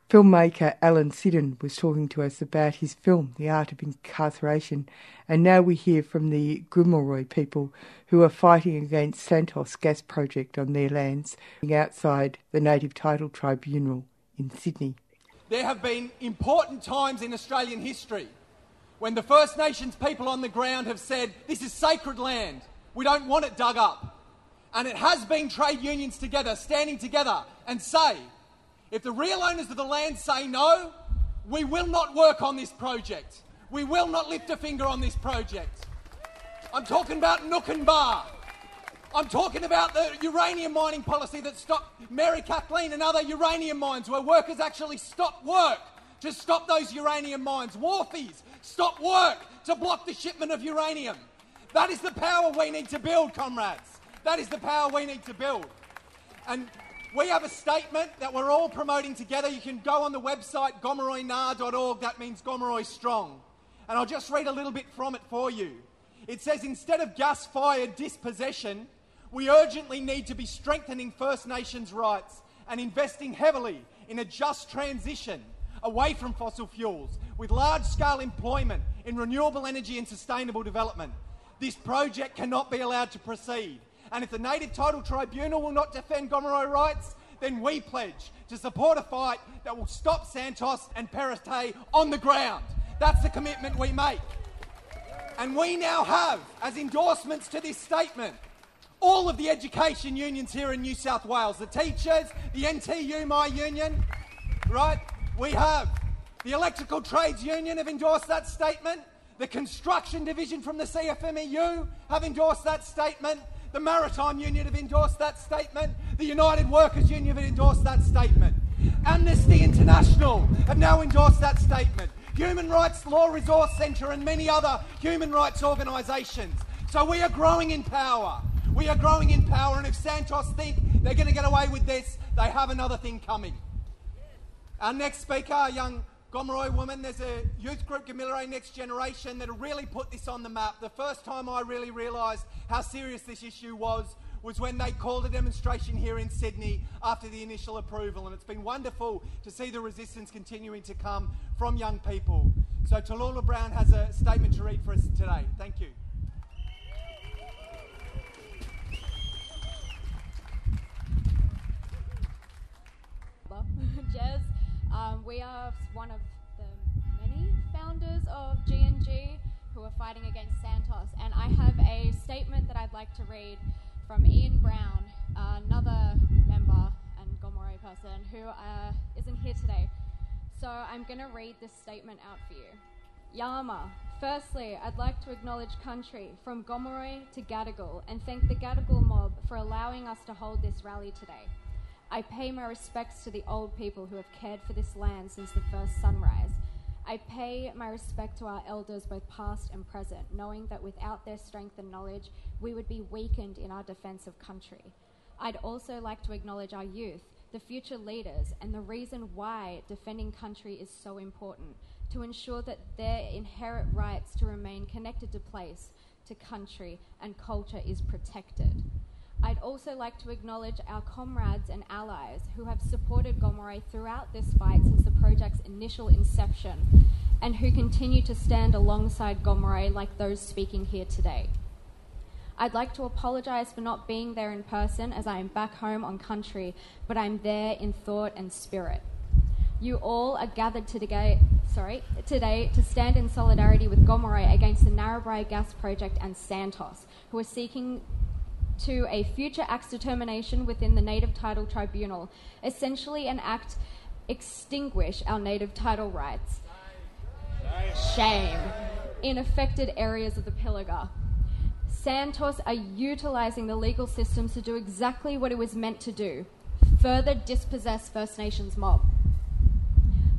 S3: Filmmaker Alan Siddon was talking to us about his film, The Art of Incarceration, and now we hear from the Gomeroi people who are fighting against Santos gas project on their lands outside the Native Title Tribunal in Sydney.
S18: There have been important times in Australian history when the First Nations people on the ground have said, This is sacred land, we don't want it dug up. And it has been trade unions together, standing together, and say, if the real owners of the land say no, we will not work on this project. We will not lift a finger on this project. I'm talking about Noonkanbah. I'm talking about the uranium mining policy that stopped Mary Kathleen and other uranium mines where workers actually stopped work to stop those uranium mines. Wharfies stop work to block the shipment of uranium. That is the power we need to build, comrades. That is the power we need to build. And we have a statement that we're all promoting together. You can go on the website gomeroynar.org, that means Gomeroi Strong. And I'll just read a little bit from it for you. It says instead of gas fired dispossession, we urgently need to be strengthening First Nations rights and investing heavily in a just transition away from fossil fuels with large scale employment in renewable energy and sustainable development. This project cannot be allowed to proceed. And if the Native Title Tribunal will not defend Gomeroi rights, then we pledge to support a fight that will stop Santos and Perrottet on the ground. That's the commitment we make. And we now have, as endorsements to this statement, all of the education unions here in New South Wales the teachers, the NTU, my union, right? We have the Electrical Trades Union have endorsed that statement. The Construction Division from the CFMEU have endorsed that statement. The Maritime Union have endorsed that statement. The United Workers Union have endorsed that statement. Amnesty International have now endorsed that statement. Human Rights Law Resource Centre and many other human rights organisations. So we are growing in power. We are growing in power, and if Santos think they're going to get away with this, they have another thing coming. Our next speaker, a young Gomeroi woman, there's a youth group, Gamilaroi Next Generation, that really put this on the map. The first time I really realised how serious this issue was was when they called a demonstration here in Sydney after the initial approval. And it's been wonderful to see the resistance continuing to come from young people. So Tallulah Brown has a statement to read for us today. Thank you.
S19: Jez. Um, we are one of the many founders of GNG who are fighting against Santos, and I have a statement that I'd like to read from Ian Brown, another member and Gomeroi person who uh, not here today. So I'm going to read this statement out for you. Yama. Firstly, I'd like to acknowledge country from Gomeroi to Gadigal and thank the Gadigal mob for allowing us to hold this rally today. I pay my respects to the old people who have cared for this land since the first sunrise. I pay my respect to our elders, both past and present, knowing that without their strength and knowledge, we would be weakened in our defence of country. I'd also like to acknowledge our youth, the future leaders, and the reason why defending country is so important to ensure that their inherent rights to remain connected to place, to country, and culture is protected. I'd also like to acknowledge our comrades and allies who have supported Gomeroi throughout this fight since the project's initial inception and who continue to stand alongside Gomeroi like those speaking here today. I'd like to apologise for not being there in person as I am back home on country, but I'm there in thought and spirit. You all are gathered today, sorry, today to stand in solidarity with Gomeroi against the Narrabri Gas Project and Santos, who are seeking to a future act's determination within the Native Title Tribunal, essentially an act extinguish our native title rights. Shame. In affected areas of the Pilliga. Santos are utilising the legal systems to do exactly what it was meant to do further dispossess First Nations mob.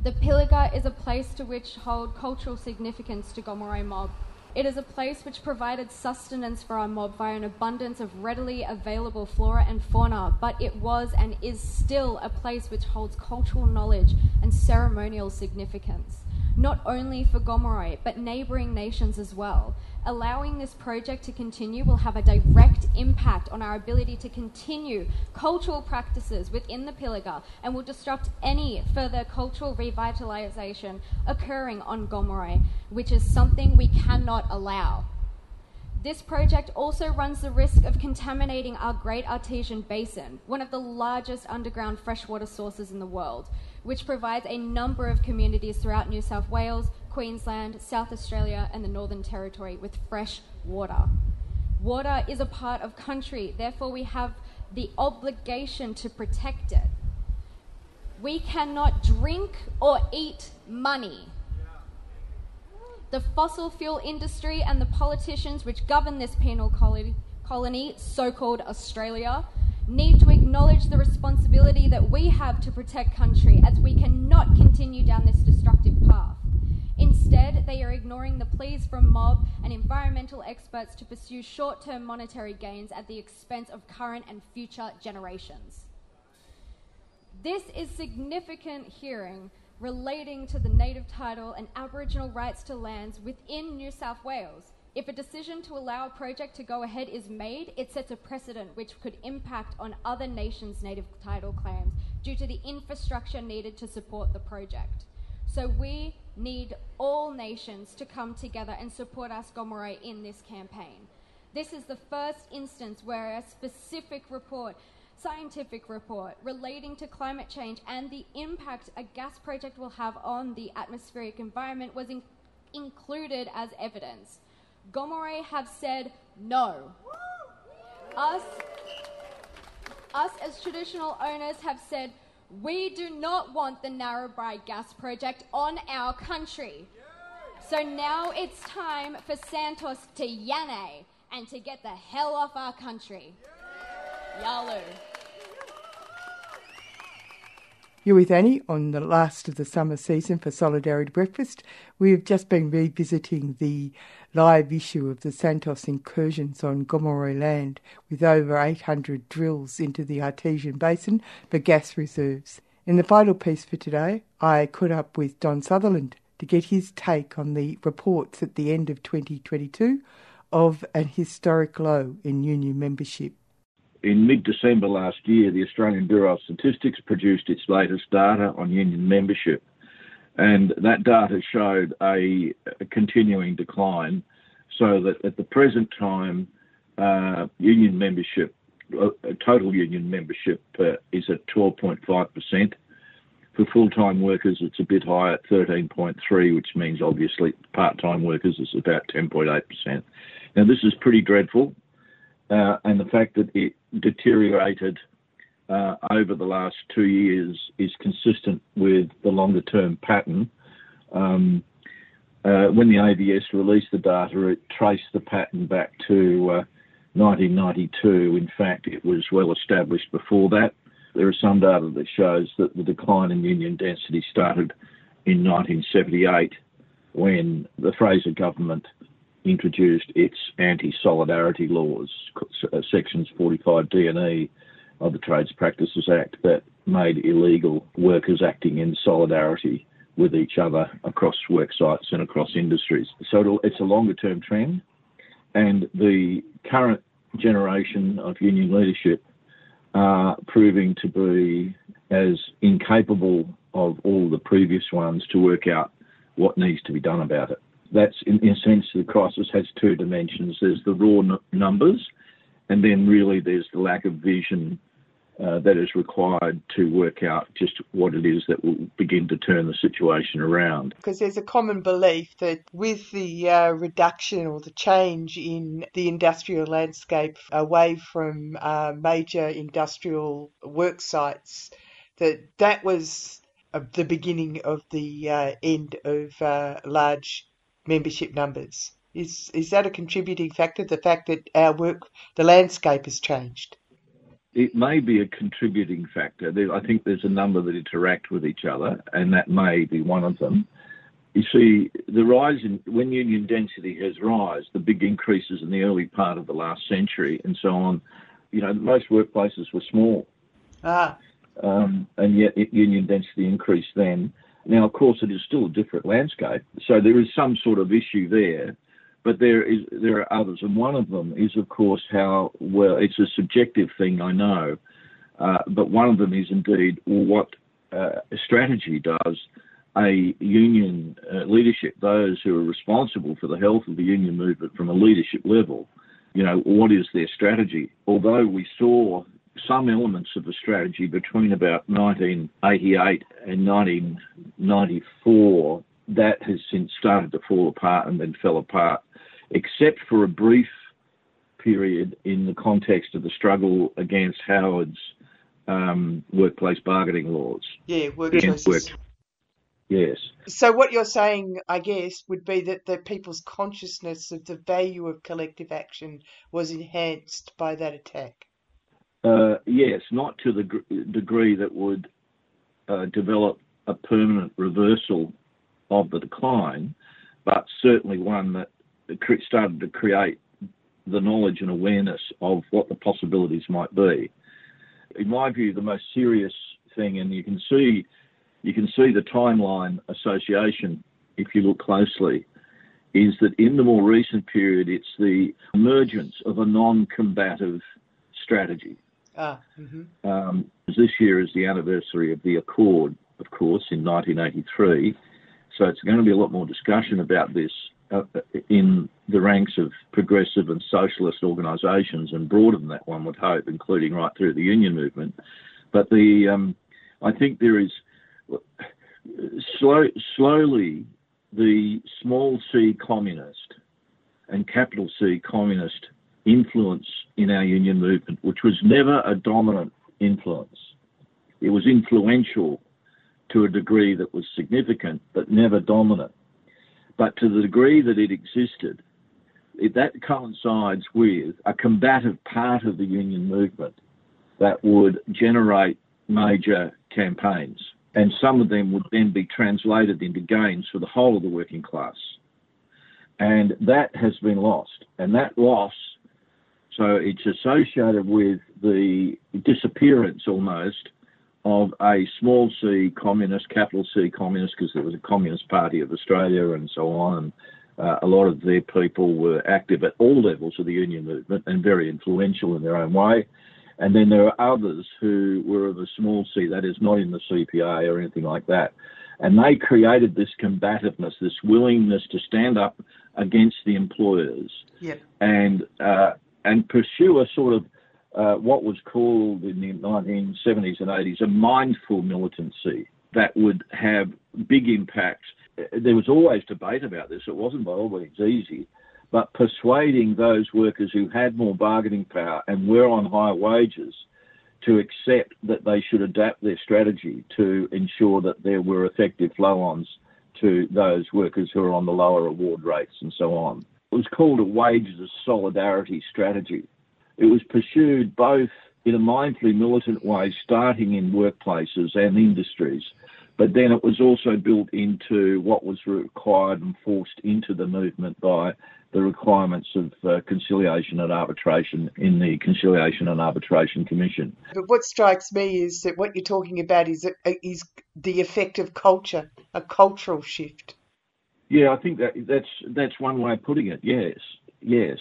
S19: The Pilliga is a place to which hold cultural significance to Gomeroi mob It is a place which provided sustenance for our mob via an abundance of readily available flora and fauna, but it was and is still a place which holds cultural knowledge and ceremonial significance, not only for Gomeroi, but neighbouring nations as well. Allowing this project to continue will have a direct impact on our ability to continue cultural practices within the Pilliga and will disrupt any further cultural revitalisation occurring on Gomeroi, which is something we cannot allow. This project also runs the risk of contaminating our Great Artesian Basin, one of the largest underground freshwater sources in the world, which provides a number of communities throughout New South Wales, Queensland, South Australia, and the Northern Territory with fresh water. Water is a part of country, therefore, we have the obligation to protect it. We cannot drink or eat money. The fossil fuel industry and the politicians which govern this penal colony, so called Australia, need to acknowledge the responsibility that we have to protect country as we cannot continue down this destructive path. Instead, they are ignoring the pleas from mob and environmental experts to pursue short term monetary gains at the expense of current and future generations. This is significant hearing relating to the native title and Aboriginal rights to lands within New South Wales. If a decision to allow a project to go ahead is made, it sets a precedent which could impact on other nations' native title claims due to the infrastructure needed to support the project. So we need all nations to come together and support us in this campaign. This is the first instance where a specific report, scientific report relating to climate change and the impact a gas project will have on the atmospheric environment was in- included as evidence. Gomeroi have said no. Us, us as traditional owners have said we do not want the Narrabri gas project on our country. So now it's time for Santos to yane and to get the hell off our country. Yalu.
S3: You're with Annie on the last of the summer season for Solidarity Breakfast. We've just been revisiting the live issue of the Santos incursions on Gomeroi land with over 800 drills into the Artesian Basin for gas reserves. In the final piece for today, I caught up with Don Sutherland to get his take on the reports at the end of 2022 of an historic low in union membership.
S20: In mid December last year, the Australian Bureau of Statistics produced its latest data on union membership, and that data showed a, a continuing decline. So that at the present time, uh, union membership, uh, total union membership, uh, is at 12.5%. For full time workers, it's a bit higher at 13.3, which means obviously part time workers is about 10.8%. Now, this is pretty dreadful uh, and the fact that it deteriorated over the last two years is consistent with the longer term pattern. Um, uh, when the ABS released the data, it traced the pattern back to 1992. Uh, in fact, it was well established before that. There is some data that shows that the decline in union density started in 1978 when the Fraser government introduced its anti-solidarity laws, uh, sections 45D and E of the Trades Practices Act that made illegal workers acting in solidarity with each other across work sites and across industries. So it's a longer term trend, and the current generation of union leadership are proving to be as incapable of all the previous ones to work out what needs to be done about it that's in, in a sense the crisis has two dimensions. There's the raw n- numbers, and then really there's the lack of vision uh, that is required to work out just what it is that will begin to turn the situation around.
S3: Because there's a common belief that with the uh, reduction or the change in the industrial landscape away from uh, major industrial work sites, that that was uh, the beginning of the uh, end of uh, large membership numbers. Is is that a contributing factor? The fact that our work, the landscape has changed.
S20: It may be a contributing factor. I think there's a number that interact with each other, and that may be one of them. you see the rise in when union density has rise, the big increases in the early part of the last century and so on. You know, most workplaces were small,
S3: Ah,
S20: um, and yet union density increased then. Now, of course, it is still a different landscape, so there is some sort of issue there, but there is there are others, and one of them is, of course, how well it's a subjective thing, I know, uh, but one of them is indeed what uh, strategy does a union uh, leadership, those who are responsible for the health of the union movement from a leadership level, you know, what is their strategy? Although we saw some elements of the strategy between about 1988 and 1994, that has since started to fall apart and then fell apart, except for a brief period in the context of the struggle against Howard's um, workplace bargaining laws.
S3: yeah, work choices.
S20: work- Yes.
S3: So what you're saying, I guess, would be that the people's consciousness of the value of collective action was enhanced by that attack.
S20: Uh, yes, not to the gr- degree that would uh, develop a permanent reversal of the decline, but certainly one that started to create the knowledge and awareness of what the possibilities might be. In my view, the most serious thing, and you can see you can see the timeline association if you look closely, is that in the more recent period, it's the emergence of a non-combative strategy.
S3: Ah, hmm
S20: Um, this year is the anniversary of the Accord, of course, in 1983. So it's going to be a lot more discussion about this in the ranks of progressive and socialist organisations, and broader than that, one would hope, including right through the union movement. But the um, I think there is slow, slowly the small c communist and capital C communist influence in our union movement, which was never a dominant influence. It was influential to a degree that was significant, but never dominant. But to the degree that it existed, that coincides with a combative part of the union movement that would generate major campaigns. And some of them would then be translated into gains for the whole of the working class. And that has been lost. And that loss, so it's associated with the disappearance almost of a small c communist, capital C communist, because there was a Communist Party of Australia and so on. And uh, a lot of their people were active at all levels of the union movement and very influential in their own way. And then there are others who were of a small c, that is not in the CPA or anything like that. And they created this combativeness, this willingness to stand up against the employers
S3: Yep.
S20: and uh, and pursue a sort of uh, what was called in the 1970s and 80s a mindful militancy that would have big impact. There was always debate about this. It wasn't by all means easy, but persuading those workers who had more bargaining power and were on higher wages to accept that they should adapt their strategy to ensure that there were effective flow-ons to those workers who are on the lower award rates and so on. It was called a wages of solidarity strategy. It was pursued both in a mindfully militant way, starting in workplaces and industries, but then it was also built into what was required and forced into the movement by the requirements of uh, conciliation and arbitration in the Conciliation and Arbitration Commission.
S3: But what strikes me is that what you're talking about is is the effect of culture, a cultural shift.
S20: Yeah, I think that that's that's one way of putting it. Yes, yes.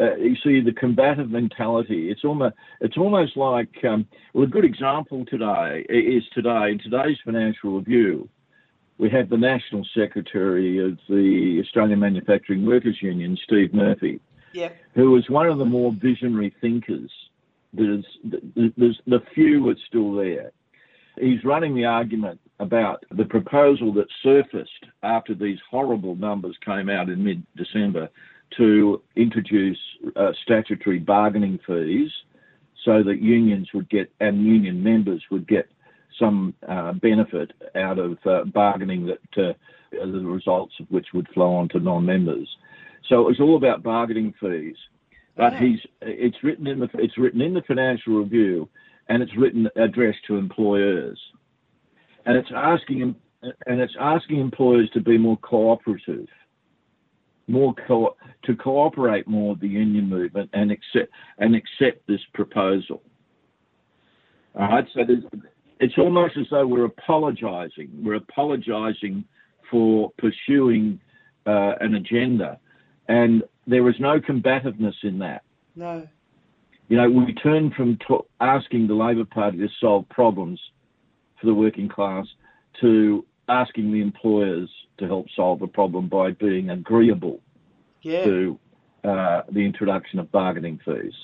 S20: Uh, you see, the combative mentality. It's almost it's almost like um, well, a good example today is today in today's financial review. We have the National Secretary of the Australian Manufacturing Workers Union, Steve Murphy,
S3: Yeah.
S20: who is one of the more visionary thinkers. There's, there's the few that's still there. He's running the argument about the proposal that surfaced after these horrible numbers came out in mid December to introduce uh, statutory bargaining fees so that unions would get and union members would get some uh, benefit out of uh, bargaining that uh, the results of which would flow on to non-members. So it was all about bargaining fees. But he's it's written in the it's written in the financial review and it's written addressed to employers. And it's asking and it's asking employers to be more cooperative, more co- to cooperate more with the union movement and accept and accept this proposal. All right, so there's, it's almost as though we're apologising. We're apologising for pursuing uh, an agenda, and there is no combativeness in that.
S21: No.
S20: You know, we turn from to- asking the Labor Party to solve problems for the working class to asking the employers to help solve the problem by being agreeable
S21: Yeah.
S20: to uh, the introduction of bargaining fees.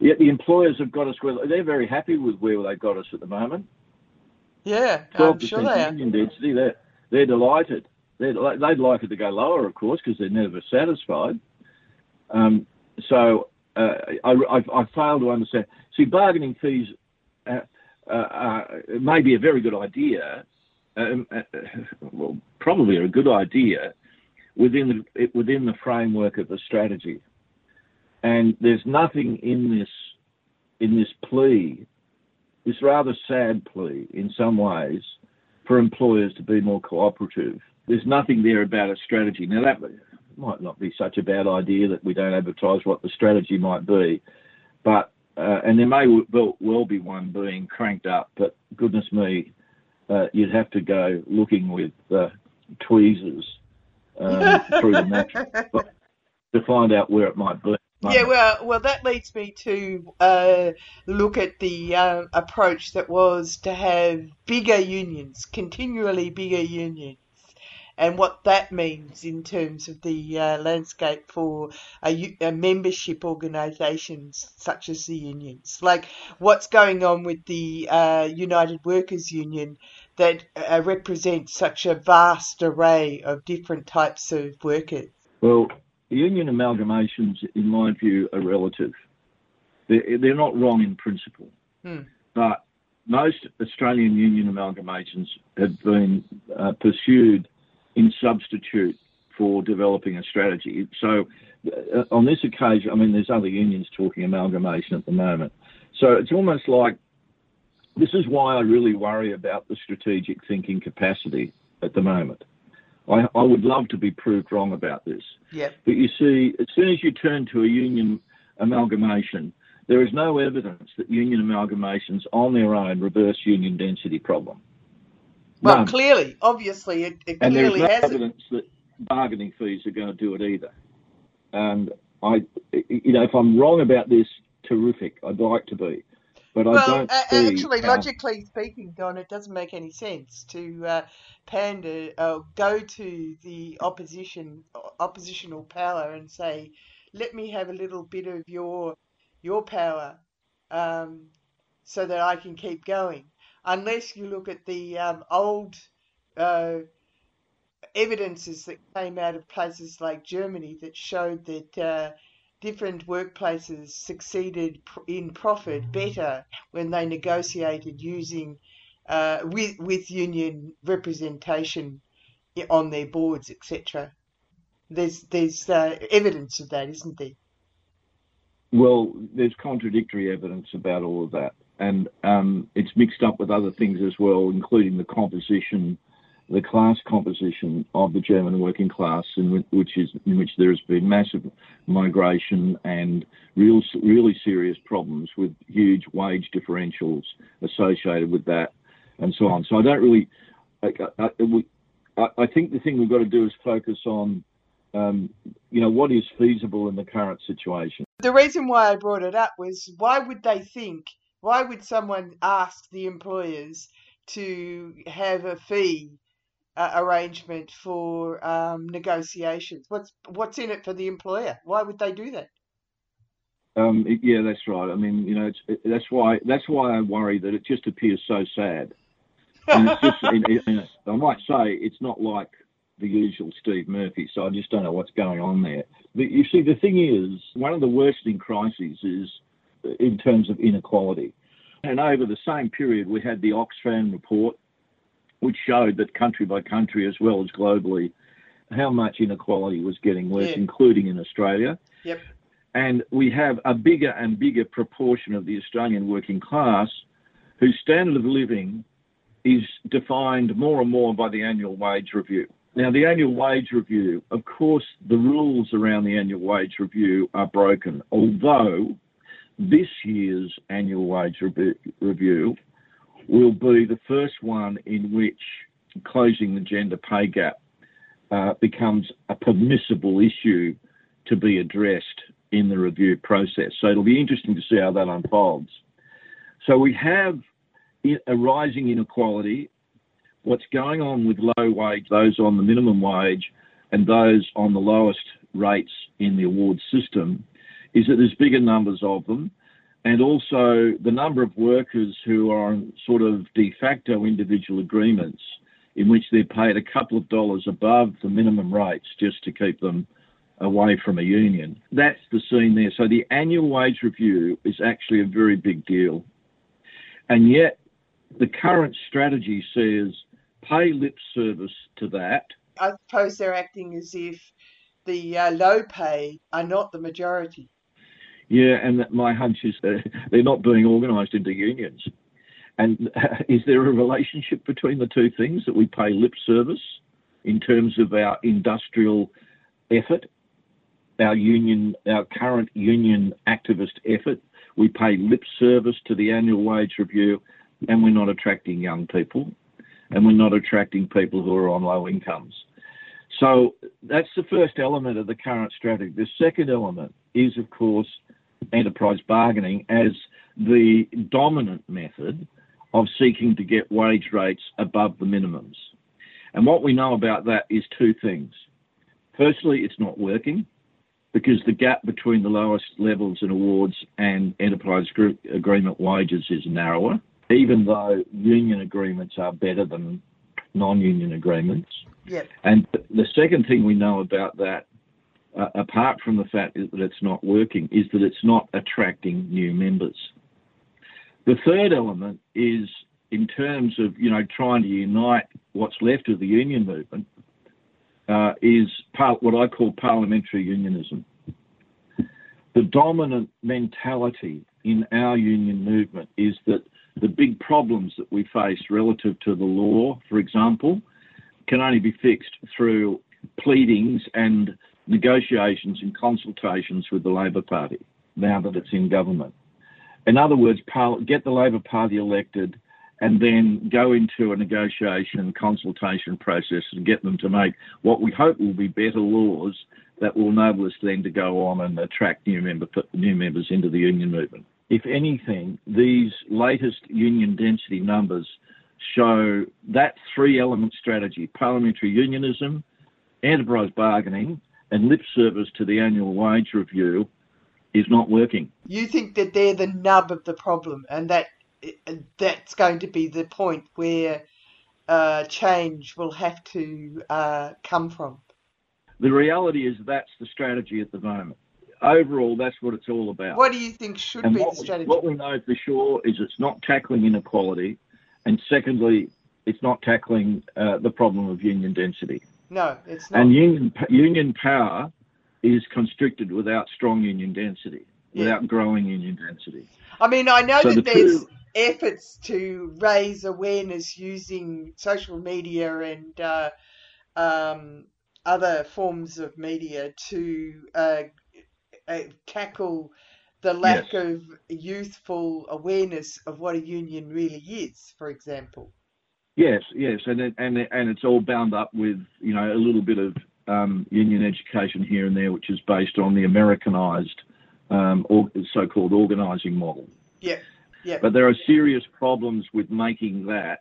S20: Yet the employers have got us where they're very happy with where they got us at the moment.
S21: Yeah, I'm sure they are.
S20: union density. They're they're delighted. They're, they'd like it to go lower, of course, because they're never satisfied. Um, so uh, I, I, I fail to understand. See, bargaining fees uh, uh, uh, may be a very good idea. Um, uh, well, probably a good idea within the within the framework of the strategy. And there's nothing in this in this plea, this rather sad plea in some ways, for employers to be more cooperative. There's nothing there about a strategy. Now that might not be such a bad idea that we don't advertise what the strategy might be, but uh, and there may well, well be one being cranked up, but goodness me, uh, you'd have to go looking with uh, tweezers um, through the mattress to find out where it might be.
S21: Yeah, well, well, that leads me to uh, look at the uh, approach that was to have bigger unions, continually bigger unions, and what that means in terms of the uh, landscape for a, a membership organisations such as the unions. Like what's going on with the uh, United Workers Union that uh, represents such a vast array of different types of workers.
S20: Well, union amalgamations, in my view, are relative. They're, they're not wrong in principle,
S21: Hmm.
S20: but most Australian union amalgamations have been uh, pursued in substitute for developing a strategy. So, uh, on this occasion, I mean, there's other unions talking amalgamation at the moment. So it's almost like this is why I really worry about the strategic thinking capacity at the moment. I, I would love to be proved wrong about this.
S21: Yep.
S20: But you see, as soon as you turn to a union amalgamation, there is no evidence that union amalgamations on their own reverse union density problem.
S21: Well,
S20: None.
S21: clearly, obviously, it, it
S20: and there's
S21: clearly
S20: no
S21: hasn't.
S20: evidence that bargaining fees are going to do it either. And I, you know, if I'm wrong about this, terrific. I'd like to be, but I don't see
S21: actually,
S20: how-
S21: logically speaking, Don, it doesn't make any sense to uh, pander, uh, go to the opposition, oppositional power, and say, "Let me have a little bit of your your power, um, so that I can keep going." Unless you look at the um, old uh, evidences that came out of places like Germany that showed that uh, different workplaces succeeded in profit better when they negotiated using uh, with with union representation on their boards, etc. There's there's uh, evidence of that, isn't there?
S20: Well, there's contradictory evidence about all of that, and um, it's mixed up with other things as well, including the composition, the class composition of the German working class, in which, is in which there has been massive migration and real, really serious problems with huge wage differentials associated with that, and so on. So I don't really, I, I, I, I think the thing we've got to do is focus on. Um, you know what is feasible in the current situation.
S21: The reason why I brought it up was why would they think, why would someone ask the employers to have a fee uh, arrangement for um, negotiations? What's what's in it for the employer? Why would they do that?
S20: Um, yeah, that's right. I mean, you know, it, that's why that's why I worry that it just appears so sad. And it's just, I might say it's not like the usual Steve Murphy, so I just don't know what's going on there. But you see, the thing is, one of the worst in crises is in terms of inequality. And over the same period, we had the Oxfam report, which showed that country by country, as well as globally, how much inequality was getting worse,
S21: Yeah.
S20: including in Australia.
S21: Yep.
S20: And we have a bigger and bigger proportion of the Australian working class whose standard of living is defined more and more by the annual wage review. Now, the annual wage review, of course, the rules around the annual wage review are broken, although this year's annual wage re- review will be the first one in which closing the gender pay gap uh, becomes a permissible issue to be addressed in the review process. So it'll be interesting to see how that unfolds. So we have a rising inequality. What's going on with low wage, those on the minimum wage, and those on the lowest rates in the award system, is that there's bigger numbers of them. And also the number of workers who are on sort of de facto individual agreements in which they're paid a couple of dollars above the minimum rates just to keep them away from a union. That's the scene there. So the annual wage review is actually a very big deal. And yet the current strategy says pay lip service to that.
S3: I suppose they're acting as if the uh, low pay are not the majority.
S20: Yeah, and my hunch is they're not being organised into unions. And uh, is there a relationship between the two things that we pay lip service in terms of our industrial effort, our union, our current union activist effort? We pay lip service to the annual wage review, and we're not attracting young people, and we're not attracting people who are on low incomes. So that's the first element of the current strategy. The second element is, of course, enterprise bargaining as the dominant method of seeking to get wage rates above the minimums. And what we know about that is two things. Firstly, it's not working because the gap between the lowest levels in awards and enterprise group agreement wages is narrower, even though union agreements are better than non-union agreements.
S3: Yep.
S20: And the second thing we know about that, uh, apart from the fact that it's not working, is that it's not attracting new members. The third element is in terms of you know trying to unite what's left of the union movement uh, is par- what I call parliamentary unionism. The dominant mentality in our union movement is that the big problems that we face relative to the law, for example, can only be fixed through pleadings and negotiations and consultations with the Labor Party now that it's in government. In other words, get the Labor Party elected and then go into a negotiation consultation process and get them to make what we hope will be better laws that will enable us then to go on and attract new member new members into the union movement. If anything, these latest union density numbers show that three element strategy parliamentary unionism, enterprise bargaining, and lip service to the annual wage review is not working.
S3: You think that they're the nub of the problem, and that that's going to be the point where uh, change will have to uh, come from.
S20: The reality is that's the strategy at the moment. Overall, that's what it's all about.
S3: What do you think should
S20: and
S3: be
S20: what,
S3: the strategy?
S20: What we know for sure is it's not tackling inequality, and secondly, it's not tackling uh, the problem of union density.
S3: No, it's not.
S20: And union union power is constricted without strong union density,
S3: Yeah.
S20: without growing union density.
S3: I mean, I know
S20: So
S3: that
S20: the
S3: there's
S20: two-
S3: efforts to raise awareness using social media and uh, um, other forms of media to uh, uh, tackle the lack of youthful awareness of what a union really is, for example.
S20: Yes, yes, and it, and it, and it's all bound up with you know a little bit of um, union education here and there, which is based on the Americanized um, or, so-called organising model.
S3: Yeah, yeah.
S20: But there are serious problems with making that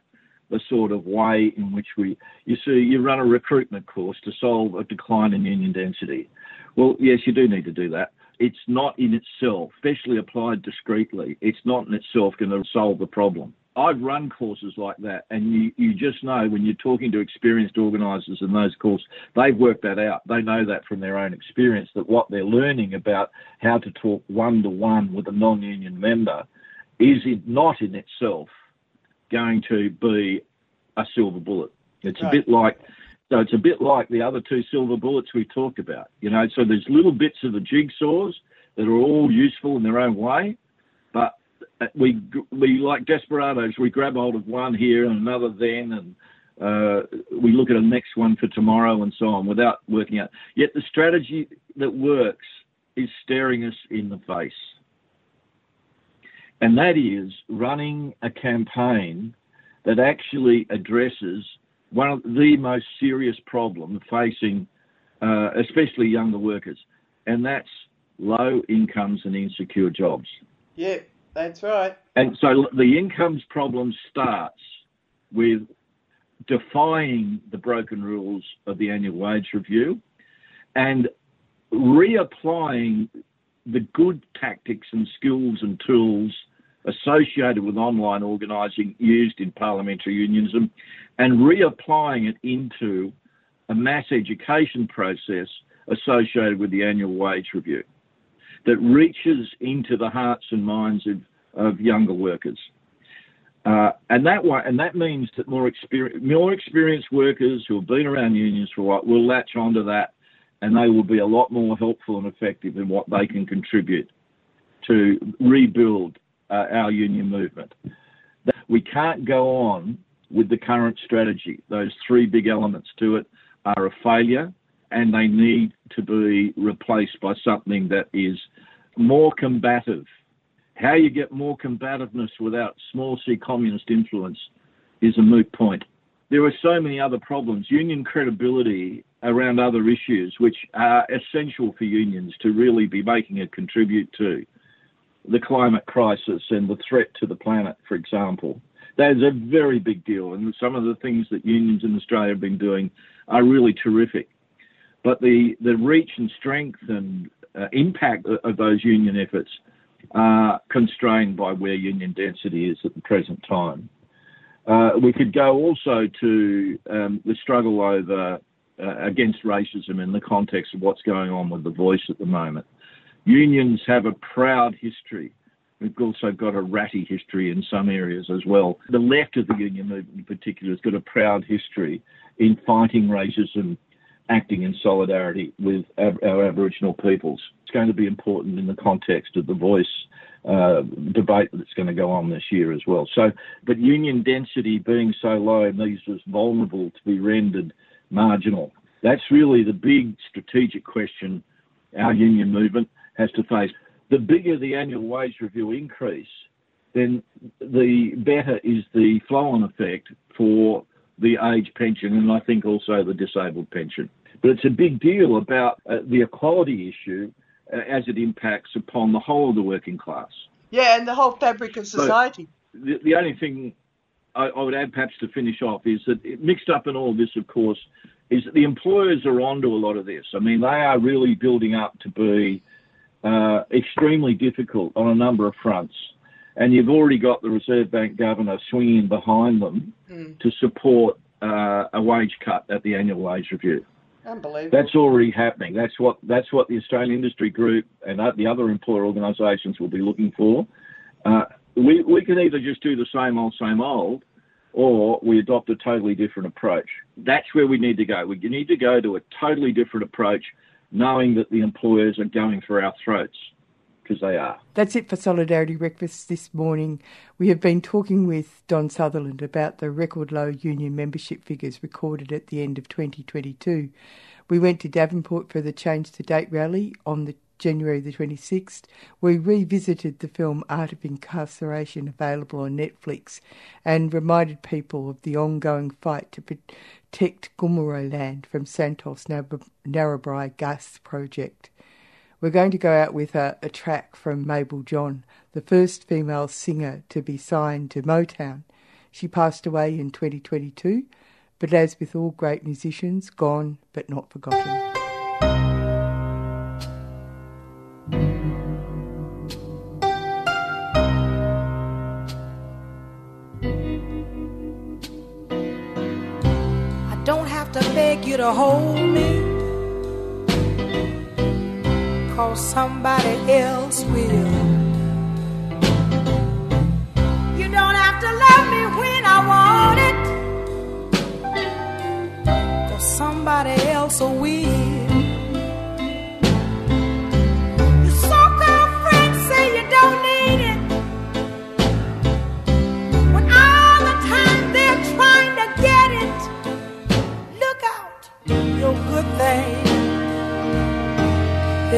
S20: the sort of way in which we, you see, you run a recruitment course to solve a decline in union density. Well, yes, you do need to do that. It's not in itself, especially applied discreetly, it's not in itself going to solve the problem. I've run courses like that, and you, you just know when you're talking to experienced organisers in those courses, they've worked that out. They know that from their own experience that what they're learning about how to talk one to one with a non union member is it not in itself going to be a silver bullet. It's a bit like so it's a bit like the other two silver bullets we talked about. You know, so there's little bits of the jigsaws that are all useful in their own way, but we we like desperados. We grab hold of one here and another then, and uh, we look at a next one for tomorrow and so on without working out. Yet the strategy that works is staring us in the face, and that is running a campaign that actually addresses one of the most serious problem facing, uh, especially younger workers, and that's low incomes and insecure jobs.
S21: Yeah, that's right.
S20: And so the incomes problem starts with defying the broken rules of the annual wage review and reapplying the good tactics and skills and tools associated with online organising used in parliamentary unionism and reapplying it into a mass education process associated with the annual wage review that reaches into the hearts and minds of, of younger workers. Uh, and that way, and that means that more, experience, more experienced workers who have been around unions for a while will latch onto that, and they will be a lot more helpful and effective in what they can contribute to rebuild uh, our union movement. We can't go on with the current strategy. Those three big elements to it are a failure, and they need to be replaced by something that is more combative how you get more combativeness without small c communist influence is a moot point. There are so many other problems. Union credibility around other issues, which are essential for unions to really be making a contribute to the climate crisis and the threat to the planet, for example. That is a very big deal, and some of the things that unions in Australia have been doing are really terrific. But the, the reach and strength and uh, impact of those union efforts are constrained by where union density is at the present time. Uh, we could go also to um, the struggle over uh, against racism in the context of what's going on with the voice at the moment. Unions have a proud history. We've also got a ratty history in some areas as well. The left of the union movement in particular has got a proud history in fighting racism acting in solidarity with our Aboriginal peoples. It's going to be important in the context of the voice uh, debate that's going to go on this year as well. So, but union density being so low leaves us vulnerable to be rendered marginal. That's really the big strategic question our union movement has to face. The bigger the annual wage review increase, then the better is the flow-on effect for the age pension and I think also the disabled pension. But it's a big deal about uh, the equality issue uh, as it impacts upon the whole of the working class.
S21: Yeah, and the whole fabric of society.
S20: So the, the, only thing I, I, would add perhaps to finish off is that it, mixed up in all this, of course, is that the employers are onto a lot of this. I mean, they are really building up to be uh, extremely difficult on a number of fronts and you've already got the Reserve Bank governor swinging behind them mm. to support uh, a wage cut at the annual wage review.
S21: Unbelievable.
S20: That's already happening. That's what that's what the Australian Industry Group and the other employer organisations will be looking for. Uh, we we can either just do the same old same old, or we adopt a totally different approach. That's where we need to go. We need to go to a totally different approach, knowing that the employers are going for our throats because they are.
S3: That's it for Solidarity Breakfast this morning. We have been talking with Don Sutherland about the record low union membership figures recorded at the end of 2022. We went to Davenport for the Change the Date rally on the January the 26th. We revisited the film Art of Incarceration available on Netflix and reminded people of the ongoing fight to protect Gomeroi land from Santos Narrabri gas project. We're going to go out with a, a track from Mabel John, the first female singer to be signed to Motown. She passed away in 2022, but as with all great musicians, gone but not forgotten.
S22: I don't have to beg you to hold me cause somebody else will. You don't have to love me when I want it, cause somebody else will.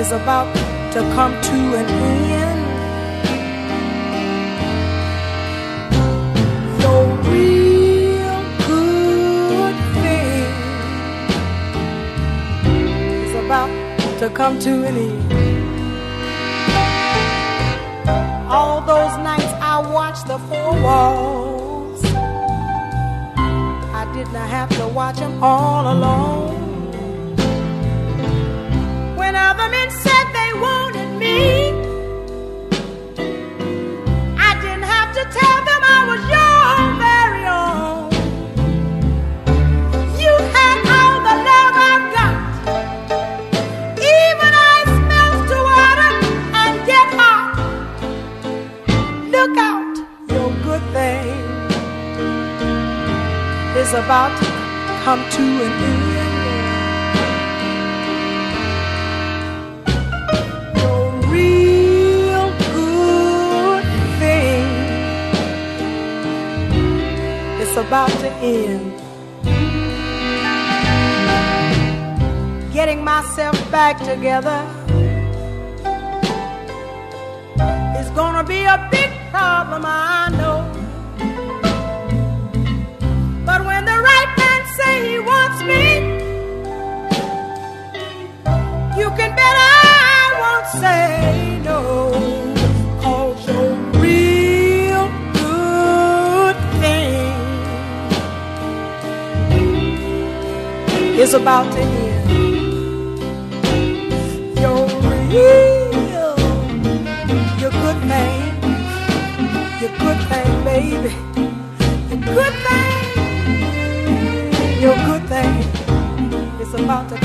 S6: Is about to come to an end. Your real good thing is about to come to an end. All those nights I watched the four walls. I did not have to watch them all alone. Said they wanted me, I didn't have to tell them I was your very own. You had all the love I've got. Even I to water and. Look out, your good thing is about to come to an end. About to end. Getting myself back together is gonna be a big problem, I know. But when the right man say he wants me, you can bet I won't say is about to end. Your real, your good thing, your good thing, baby, your good thing, your good thing is about to